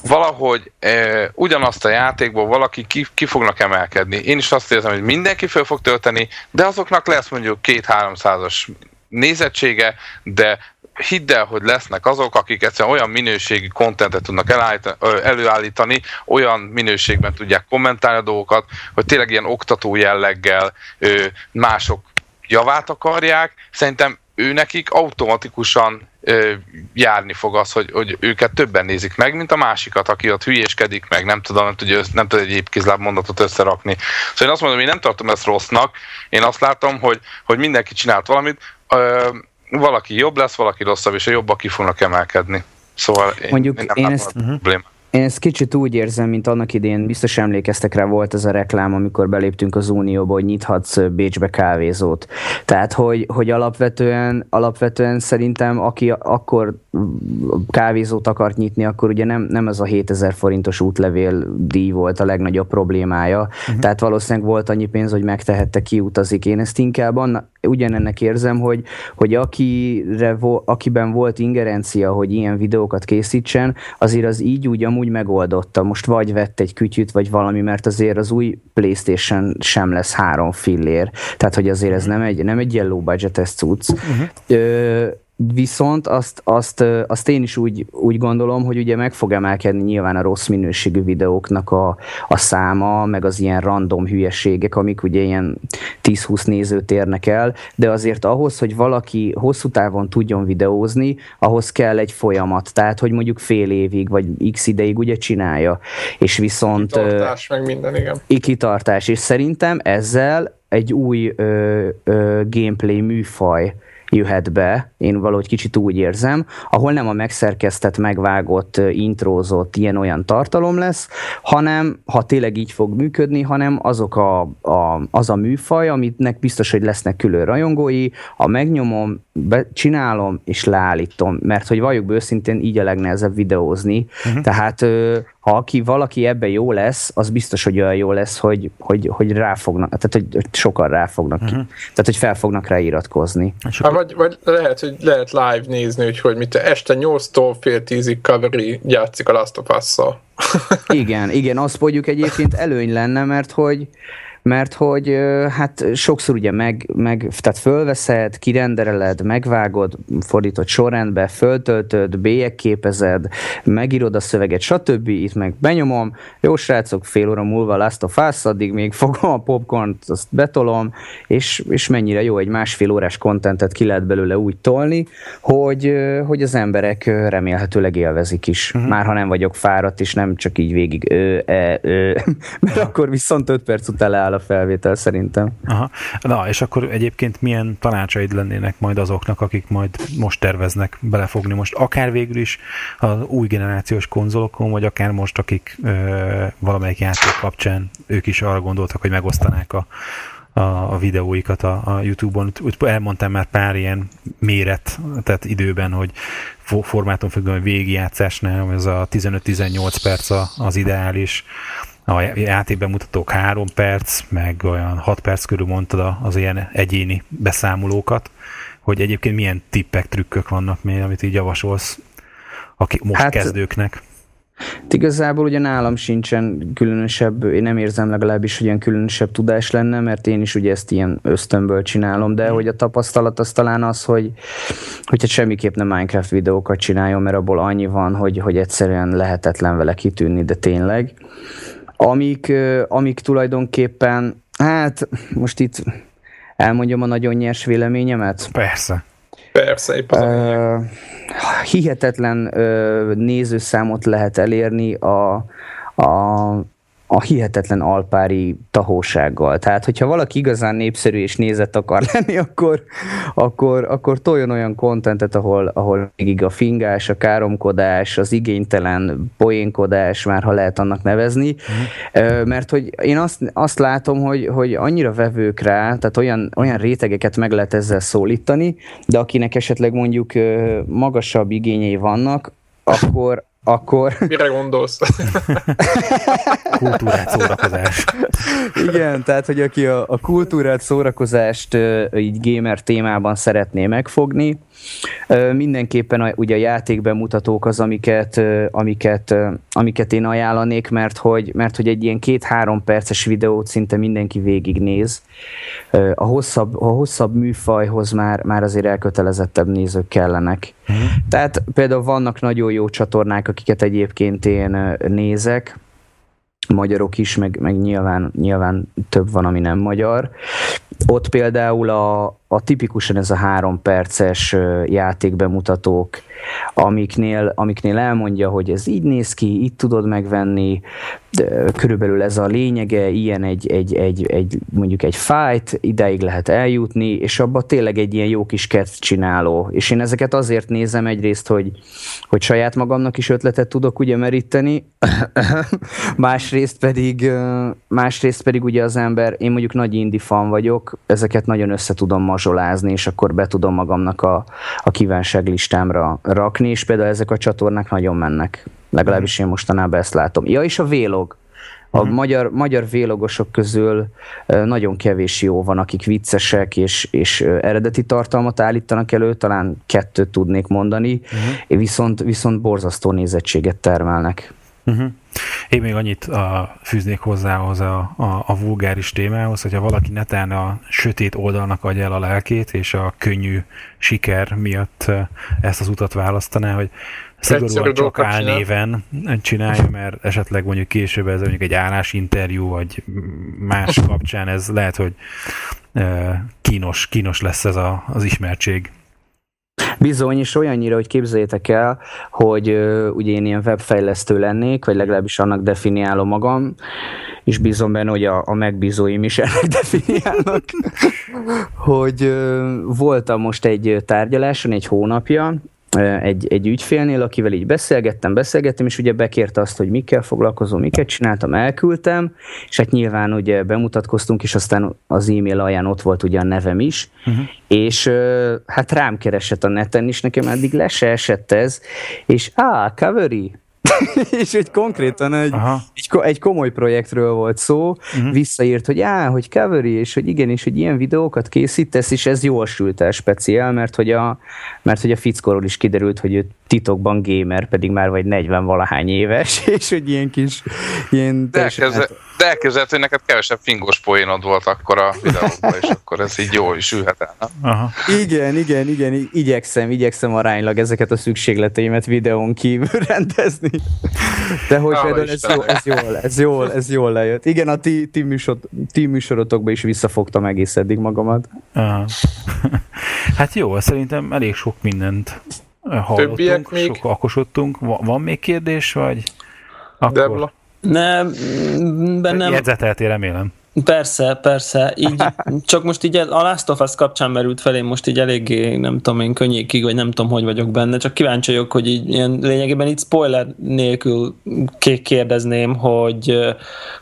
valahogy e, ugyanazt a játékból valaki ki, ki fognak emelkedni. Én is azt érzem, hogy mindenki föl fog tölteni, de azoknak lesz mondjuk két-háromszázas nézettsége, de hidd el, hogy lesznek azok, akik egyszerűen olyan minőségi kontentet tudnak előállítani, olyan minőségben tudják kommentálni a dolgokat, hogy tényleg ilyen oktató jelleggel mások javát akarják. Szerintem ő nekik automatikusan járni fog az, hogy, hogy őket többen nézik meg, mint a másikat, aki ott hülyéskedik meg, nem tudom, nem tudja, nem tud egy épkézláb mondatot összerakni. Szóval én azt mondom, hogy én nem tartom ezt rossznak, én azt látom, hogy, hogy mindenki csinált valamit, ö, valaki jobb lesz, valaki rosszabb, és a jobbak ki fognak emelkedni. Szóval én, Mondjuk én nem én ezt, uh-huh. Én ezt kicsit úgy érzem, mint annak idén, biztos emlékeztek rá, volt ez a reklám, amikor beléptünk az Unióba, hogy nyithatsz Bécsbe kávézót. Tehát, hogy, hogy alapvetően, alapvetően szerintem, aki akkor kávézót akart nyitni, akkor ugye nem, nem ez a 7000 forintos útlevél díj volt a legnagyobb problémája. Uh-huh. Tehát valószínűleg volt annyi pénz, hogy megtehette, kiutazik. Én ezt inkább anna, ugyanennek érzem, hogy, hogy akire, akiben volt ingerencia, hogy ilyen videókat készítsen, azért az így úgy amúgy megoldotta. Most vagy vett egy kütyüt, vagy valami, mert azért az új Playstation sem lesz három fillér. Tehát, hogy azért ez nem egy, nem egy ilyen low budget cucc. Uh-huh. Ö, Viszont azt, azt, azt én is úgy, úgy gondolom, hogy ugye meg fog emelkedni nyilván a rossz minőségű videóknak a, a száma, meg az ilyen random hülyeségek, amik ugye ilyen 10-20 nézőt érnek el, de azért ahhoz, hogy valaki hosszú távon tudjon videózni, ahhoz kell egy folyamat, tehát hogy mondjuk fél évig, vagy x ideig ugye csinálja. És viszont... Kitartás, meg minden, igen. Kitartás, és szerintem ezzel egy új ö, ö, gameplay műfaj jöhet be, én valahogy kicsit úgy érzem, ahol nem a megszerkesztett, megvágott, intrózott ilyen-olyan tartalom lesz, hanem, ha tényleg így fog működni, hanem azok a, a, az a műfaj, aminek biztos, hogy lesznek külön rajongói, a megnyomom, be, csinálom és leállítom, mert hogy valljuk be őszintén, így a legnehezebb videózni, uh-huh. tehát ha aki valaki ebbe jó lesz, az biztos, hogy olyan jó lesz, hogy, hogy, hogy ráfognak, tehát hogy, hogy sokan ráfognak uh-huh. ki. Tehát, hogy fel fognak rá iratkozni. Hát, vagy, vagy lehet, hogy lehet live nézni, hogy, hogy mit este 8-tól fél 10-ig Cavalry játszik a Last of Us-szal. igen, igen, azt mondjuk egyébként előny lenne, mert hogy mert hogy hát sokszor ugye meg, meg tehát fölveszed, kirendereled, megvágod, fordított sorrendbe, föltöltöd, bélyegképezed, megírod a szöveget, stb. Itt meg benyomom, jó srácok, fél óra múlva Last of Us, addig még fogom a popcornt, azt betolom, és, és mennyire jó egy másfél órás kontentet ki lehet belőle úgy tolni, hogy, hogy az emberek remélhetőleg élvezik is. Uh-huh. Már ha nem vagyok fáradt, és nem csak így végig ö, e, ö, mert akkor viszont 5 perc után áll a felvétel szerintem. Aha. Na, és akkor egyébként milyen tanácsaid lennének majd azoknak, akik majd most terveznek belefogni most, akár végül is az új generációs konzolokon, vagy akár most, akik ö, valamelyik játék kapcsán ők is arra gondoltak, hogy megosztanák a, a, a videóikat a, a YouTube-on. Úgy elmondtam már pár ilyen méret, tehát időben, hogy formátum függően, hogy végigjátszásnál ez a 15-18 perc az ideális, a játékbemutatók 3 perc, meg olyan 6 perc körül mondtad az ilyen egyéni beszámolókat, hogy egyébként milyen tippek, trükkök vannak még, amit így javasolsz aki most hát, kezdőknek. Igazából ugye nálam sincsen különösebb, én nem érzem legalábbis, hogy ilyen különösebb tudás lenne, mert én is ugye ezt ilyen ösztönből csinálom, de mm. hogy a tapasztalat az talán az, hogy hogyha semmiképp nem Minecraft videókat csináljon, mert abból annyi van, hogy, hogy egyszerűen lehetetlen vele kitűnni, de tényleg. Amik, amik tulajdonképpen, hát most itt elmondjam a nagyon nyers véleményemet. Persze. Persze, épp az uh, Hihetetlen uh, nézőszámot lehet elérni a, a a hihetetlen alpári tahósággal. Tehát, hogyha valaki igazán népszerű és nézett akar lenni, akkor, akkor, akkor toljon olyan kontentet, ahol, ahol még a fingás, a káromkodás, az igénytelen poénkodás, már ha lehet annak nevezni, mert hogy én azt, azt látom, hogy, hogy annyira vevők rá, tehát olyan, olyan rétegeket meg lehet ezzel szólítani, de akinek esetleg mondjuk magasabb igényei vannak, akkor, akkor... Mire gondolsz? kultúrát, szórakozás. Igen, tehát, hogy aki a, a kultúrát, szórakozást így gamer témában szeretné megfogni, Mindenképpen a, ugye a játékbemutatók az, amiket, amiket, amiket én ajánlanék, mert hogy, mert hogy egy ilyen két-három perces videót szinte mindenki végignéz. A hosszabb, a hosszabb műfajhoz már, már azért elkötelezettebb nézők kellenek. Mm. Tehát például vannak nagyon jó csatornák, akiket egyébként én nézek, magyarok is, meg, meg nyilván, nyilván több van, ami nem magyar. Ott például a, a tipikusan ez a három perces játékbemutatók, amiknél, amiknél elmondja, hogy ez így néz ki, itt tudod megvenni, körülbelül ez a lényege, ilyen egy, egy, egy, egy mondjuk egy fight, ideig lehet eljutni, és abban tényleg egy ilyen jó kis kert csináló. És én ezeket azért nézem egyrészt, hogy, hogy saját magamnak is ötletet tudok ugye meríteni, másrészt pedig, másrészt pedig ugye az ember, én mondjuk nagy indie fan vagyok, ezeket nagyon össze tudom mazsolázni, és akkor be tudom magamnak a, a kívánság listámra rakni, és például ezek a csatornák nagyon mennek. Legalábbis én mostanában ezt látom. Ja, és a vlog. A uh-huh. magyar, magyar vlogosok közül nagyon kevés jó van, akik viccesek és, és eredeti tartalmat állítanak elő, talán kettőt tudnék mondani, uh-huh. viszont, viszont borzasztó nézettséget termelnek. Uh-huh. Én még annyit a, fűznék hozzához a, a, a vulgáris témához, hogyha valaki netán a sötét oldalnak adja el a lelkét, és a könnyű siker miatt ezt az utat választaná, hogy szigorúan csak álnéven csinálja, mert esetleg mondjuk később ez mondjuk egy állásinterjú, vagy más kapcsán ez lehet, hogy kínos, kínos lesz ez a, az ismertség. Bizony, és olyannyira, hogy képzeljétek el, hogy ugye én ilyen webfejlesztő lennék, vagy legalábbis annak definiálom magam, és bízom benne, hogy a, a megbízóim is ennek definiálnak, hogy uh, voltam most egy tárgyaláson egy hónapja, egy, egy ügyfélnél, akivel így beszélgettem, beszélgettem, és ugye bekérte azt, hogy mikkel foglalkozom, miket csináltam, elküldtem, és hát nyilván ugye bemutatkoztunk, és aztán az e-mail alján ott volt ugye a nevem is, uh-huh. és hát rám keresett a neten is, nekem eddig le se esett ez, és á, Covery, és hogy konkrétan egy, egy, egy komoly projektről volt szó, uh-huh. visszaírt, hogy á, hogy covery, és hogy igen, és hogy ilyen videókat készítesz, és ez jól sült el speciál, mert hogy a, mert hogy a fickóról is kiderült, hogy ő titokban gamer, pedig már vagy 40 valahány éves, és hogy ilyen kis ilyen de, elkezd, de elképzelt, hogy neked kevesebb fingos poénod volt akkor a videóban, és akkor ez így jól is ülhet el, Aha. Igen, igen, igen, igyekszem, igyekszem aránylag ezeket a szükségleteimet videón kívül rendezni. De hogy például ez, jó, ez, jól, ez, jól, ez jól lejött. Igen, a ti, ti, műsor, ti műsorotokban is visszafogtam egész eddig magamat. Aha. Hát jó, szerintem elég sok mindent hallottunk, Többiek még? sok akosodtunk. Van, van még kérdés, vagy? Akkor... Debla? Nem, bennem... Jegyzeteltél, remélem. Persze, persze. Így, csak most így a Last of Us kapcsán merült felé most így eléggé, nem tudom én, könnyékig, vagy nem tudom, hogy vagyok benne, csak kíváncsi vagyok, hogy így ilyen lényegében itt spoiler nélkül kérdezném, hogy,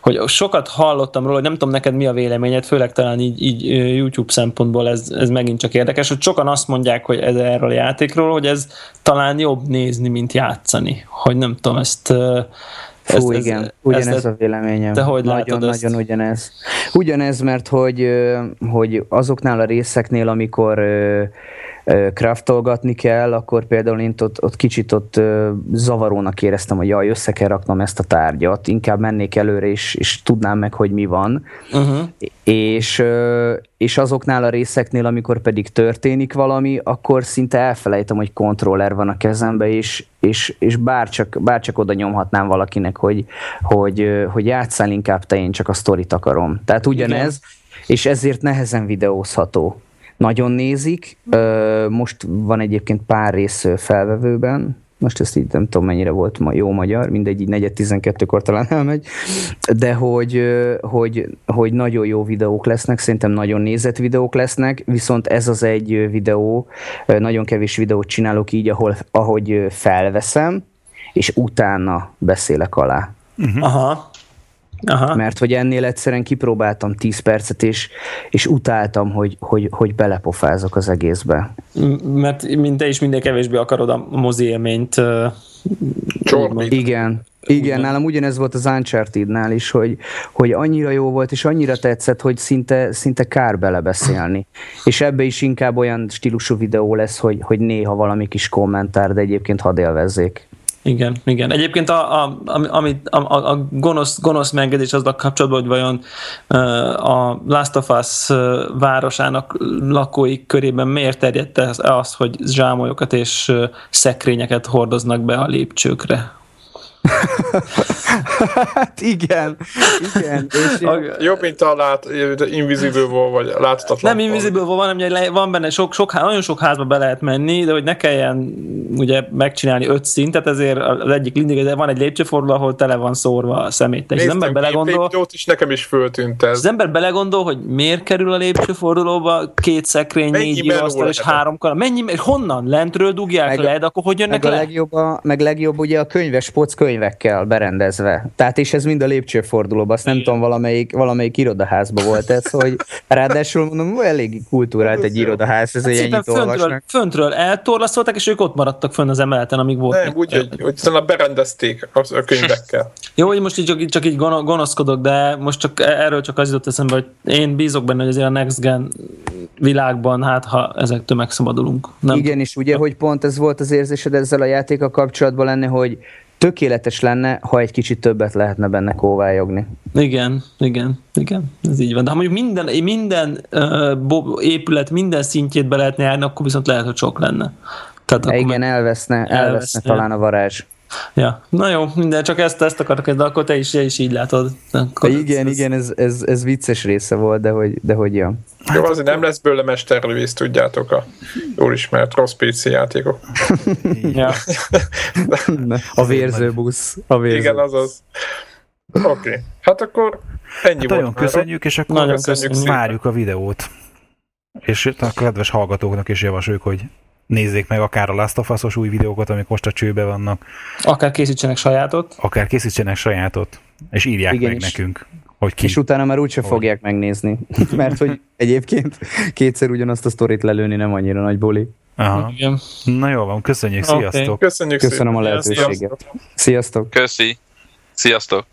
hogy sokat hallottam róla, hogy nem tudom neked mi a véleményed, főleg talán így, így YouTube szempontból ez, ez megint csak érdekes, hogy sokan azt mondják, hogy ez erről a játékról, hogy ez talán jobb nézni, mint játszani. Hogy nem tudom, ezt Fú, ez, igen, ez, ugyanez ez, a véleményem. Te hogy nagyon, látod Nagyon ugyanez. Ugyanez, mert hogy, hogy azoknál a részeknél, amikor craftolgatni kell, akkor például én ott, ott kicsit ott zavarónak éreztem, hogy jaj, össze kell raknom ezt a tárgyat, inkább mennék előre, és, és tudnám meg, hogy mi van. Uh-huh. És, és azoknál a részeknél, amikor pedig történik valami, akkor szinte elfelejtem, hogy kontroller van a kezembe, és, és, és bárcsak, bárcsak oda nyomhatnám valakinek, hogy, hogy, hogy játszál inkább te, én csak a sztorit akarom. Tehát ugyanez, Igen. és ezért nehezen videózható nagyon nézik. Most van egyébként pár rész felvevőben, most ezt így nem tudom mennyire volt ma jó magyar, mindegy, így 4-12-kor talán elmegy, de hogy, hogy, hogy nagyon jó videók lesznek, szerintem nagyon nézett videók lesznek, viszont ez az egy videó, nagyon kevés videót csinálok így, ahol, ahogy felveszem, és utána beszélek alá. Uh-huh. Aha. Aha. Mert hogy ennél egyszerűen kipróbáltam 10 percet, és, és utáltam, hogy, hogy, hogy belepofázok az egészbe. Mert minden is minden kevésbé akarod a mozi élményt Igen, igen, nálam ugyanez volt az Uncharted-nál is, hogy, hogy annyira jó volt, és annyira tetszett, hogy szinte, szinte kár belebeszélni. És ebbe is inkább olyan stílusú videó lesz, hogy, hogy néha valami kis kommentár, de egyébként hadd élvezzék. Igen, igen. Egyébként a, a, a, a, a gonosz, gonosz megedés a kapcsolatban, hogy vajon a Last of Us városának lakói körében miért terjedt az, hogy zsámolyokat és szekrényeket hordoznak be a lépcsőkre? Hát igen, igen. És a, jobb, mint a lát, Invisible Wall, vagy láthatatlan. Nem Invisible Wall, hanem van benne sok, sok, nagyon sok házba be lehet menni, de hogy ne kelljen ugye megcsinálni öt szintet, ezért az egyik mindig, de van egy lépcsőforduló, ahol tele van szórva a szemét. És az ember belegondol, is nekem is föltűnt ez. Az ember belegondol, hogy miért kerül a lépcsőfordulóba két szekrény, Mennyi négy asztal és három kal. Mennyi, honnan? Lentről dugják meg, le, de akkor hogy jönnek meg le? A legjobb, a, meg legjobb ugye a könyves poc könyvekkel berendezve. Tehát és ez mind a lépcsőfordulóban, azt nem Igen. tudom, valamelyik, valamelyik irodaházban volt ez, hogy ráadásul mondom, elég kultúrált egy irodaház, ez hát ennyit föntről, föntről eltorlaszolták, és ők ott maradtak fönn az emeleten, amíg volt. Nem, úgy, hogy, hogy szóval berendezték a könyvekkel. Jó, hogy most így csak, csak így gonoszkodok, de most csak e- erről csak az jutott eszembe, hogy én bízok benne, hogy azért a Next Gen világban, hát ha ezektől megszabadulunk. Nem Igen, és ugye, hogy pont ez volt az érzésed ezzel a játékkal kapcsolatban lenne, hogy tökéletes lenne, ha egy kicsit többet lehetne benne kóvályogni. Igen, igen, igen, ez így van. De ha mondjuk minden, minden uh, épület minden szintjét be lehetne járni, akkor viszont lehet, hogy sok lenne. Tehát akkor igen, elveszne, elveszne, elveszne talán a varázs. Ja, na jó, minden, csak ezt, ezt akarok, de akkor te is, te is így látod. Akkor igen, ez, igen, ez, ez, ez, vicces része volt, de hogy, de hogy ja. Jó, azért nem lesz bőle mesterlövész, tudjátok, a jól ismert rossz PC játékok. ja. a vérzőbusz. A vérző. Igen, azaz. Oké, okay. hát akkor ennyi hát volt. Nagyon köszönjük, és akkor nagyon köszönjük várjuk a videót. És a kedves hallgatóknak is javasoljuk, hogy nézzék meg akár a Last of Us-os új videókat, amik most a csőbe vannak. Akár készítsenek sajátot. Akár készítsenek sajátot, és írják Igen, meg is. nekünk. Hogy ki. És utána már úgyse hogy. fogják megnézni, mert hogy egyébként kétszer ugyanazt a sztorit lelőni nem annyira nagy buli. Aha. Igen. Na jó van, köszönjük, okay. sziasztok! Köszönjük Köszönöm a lehetőséget. Sziasztok! Köszi! Sziasztok!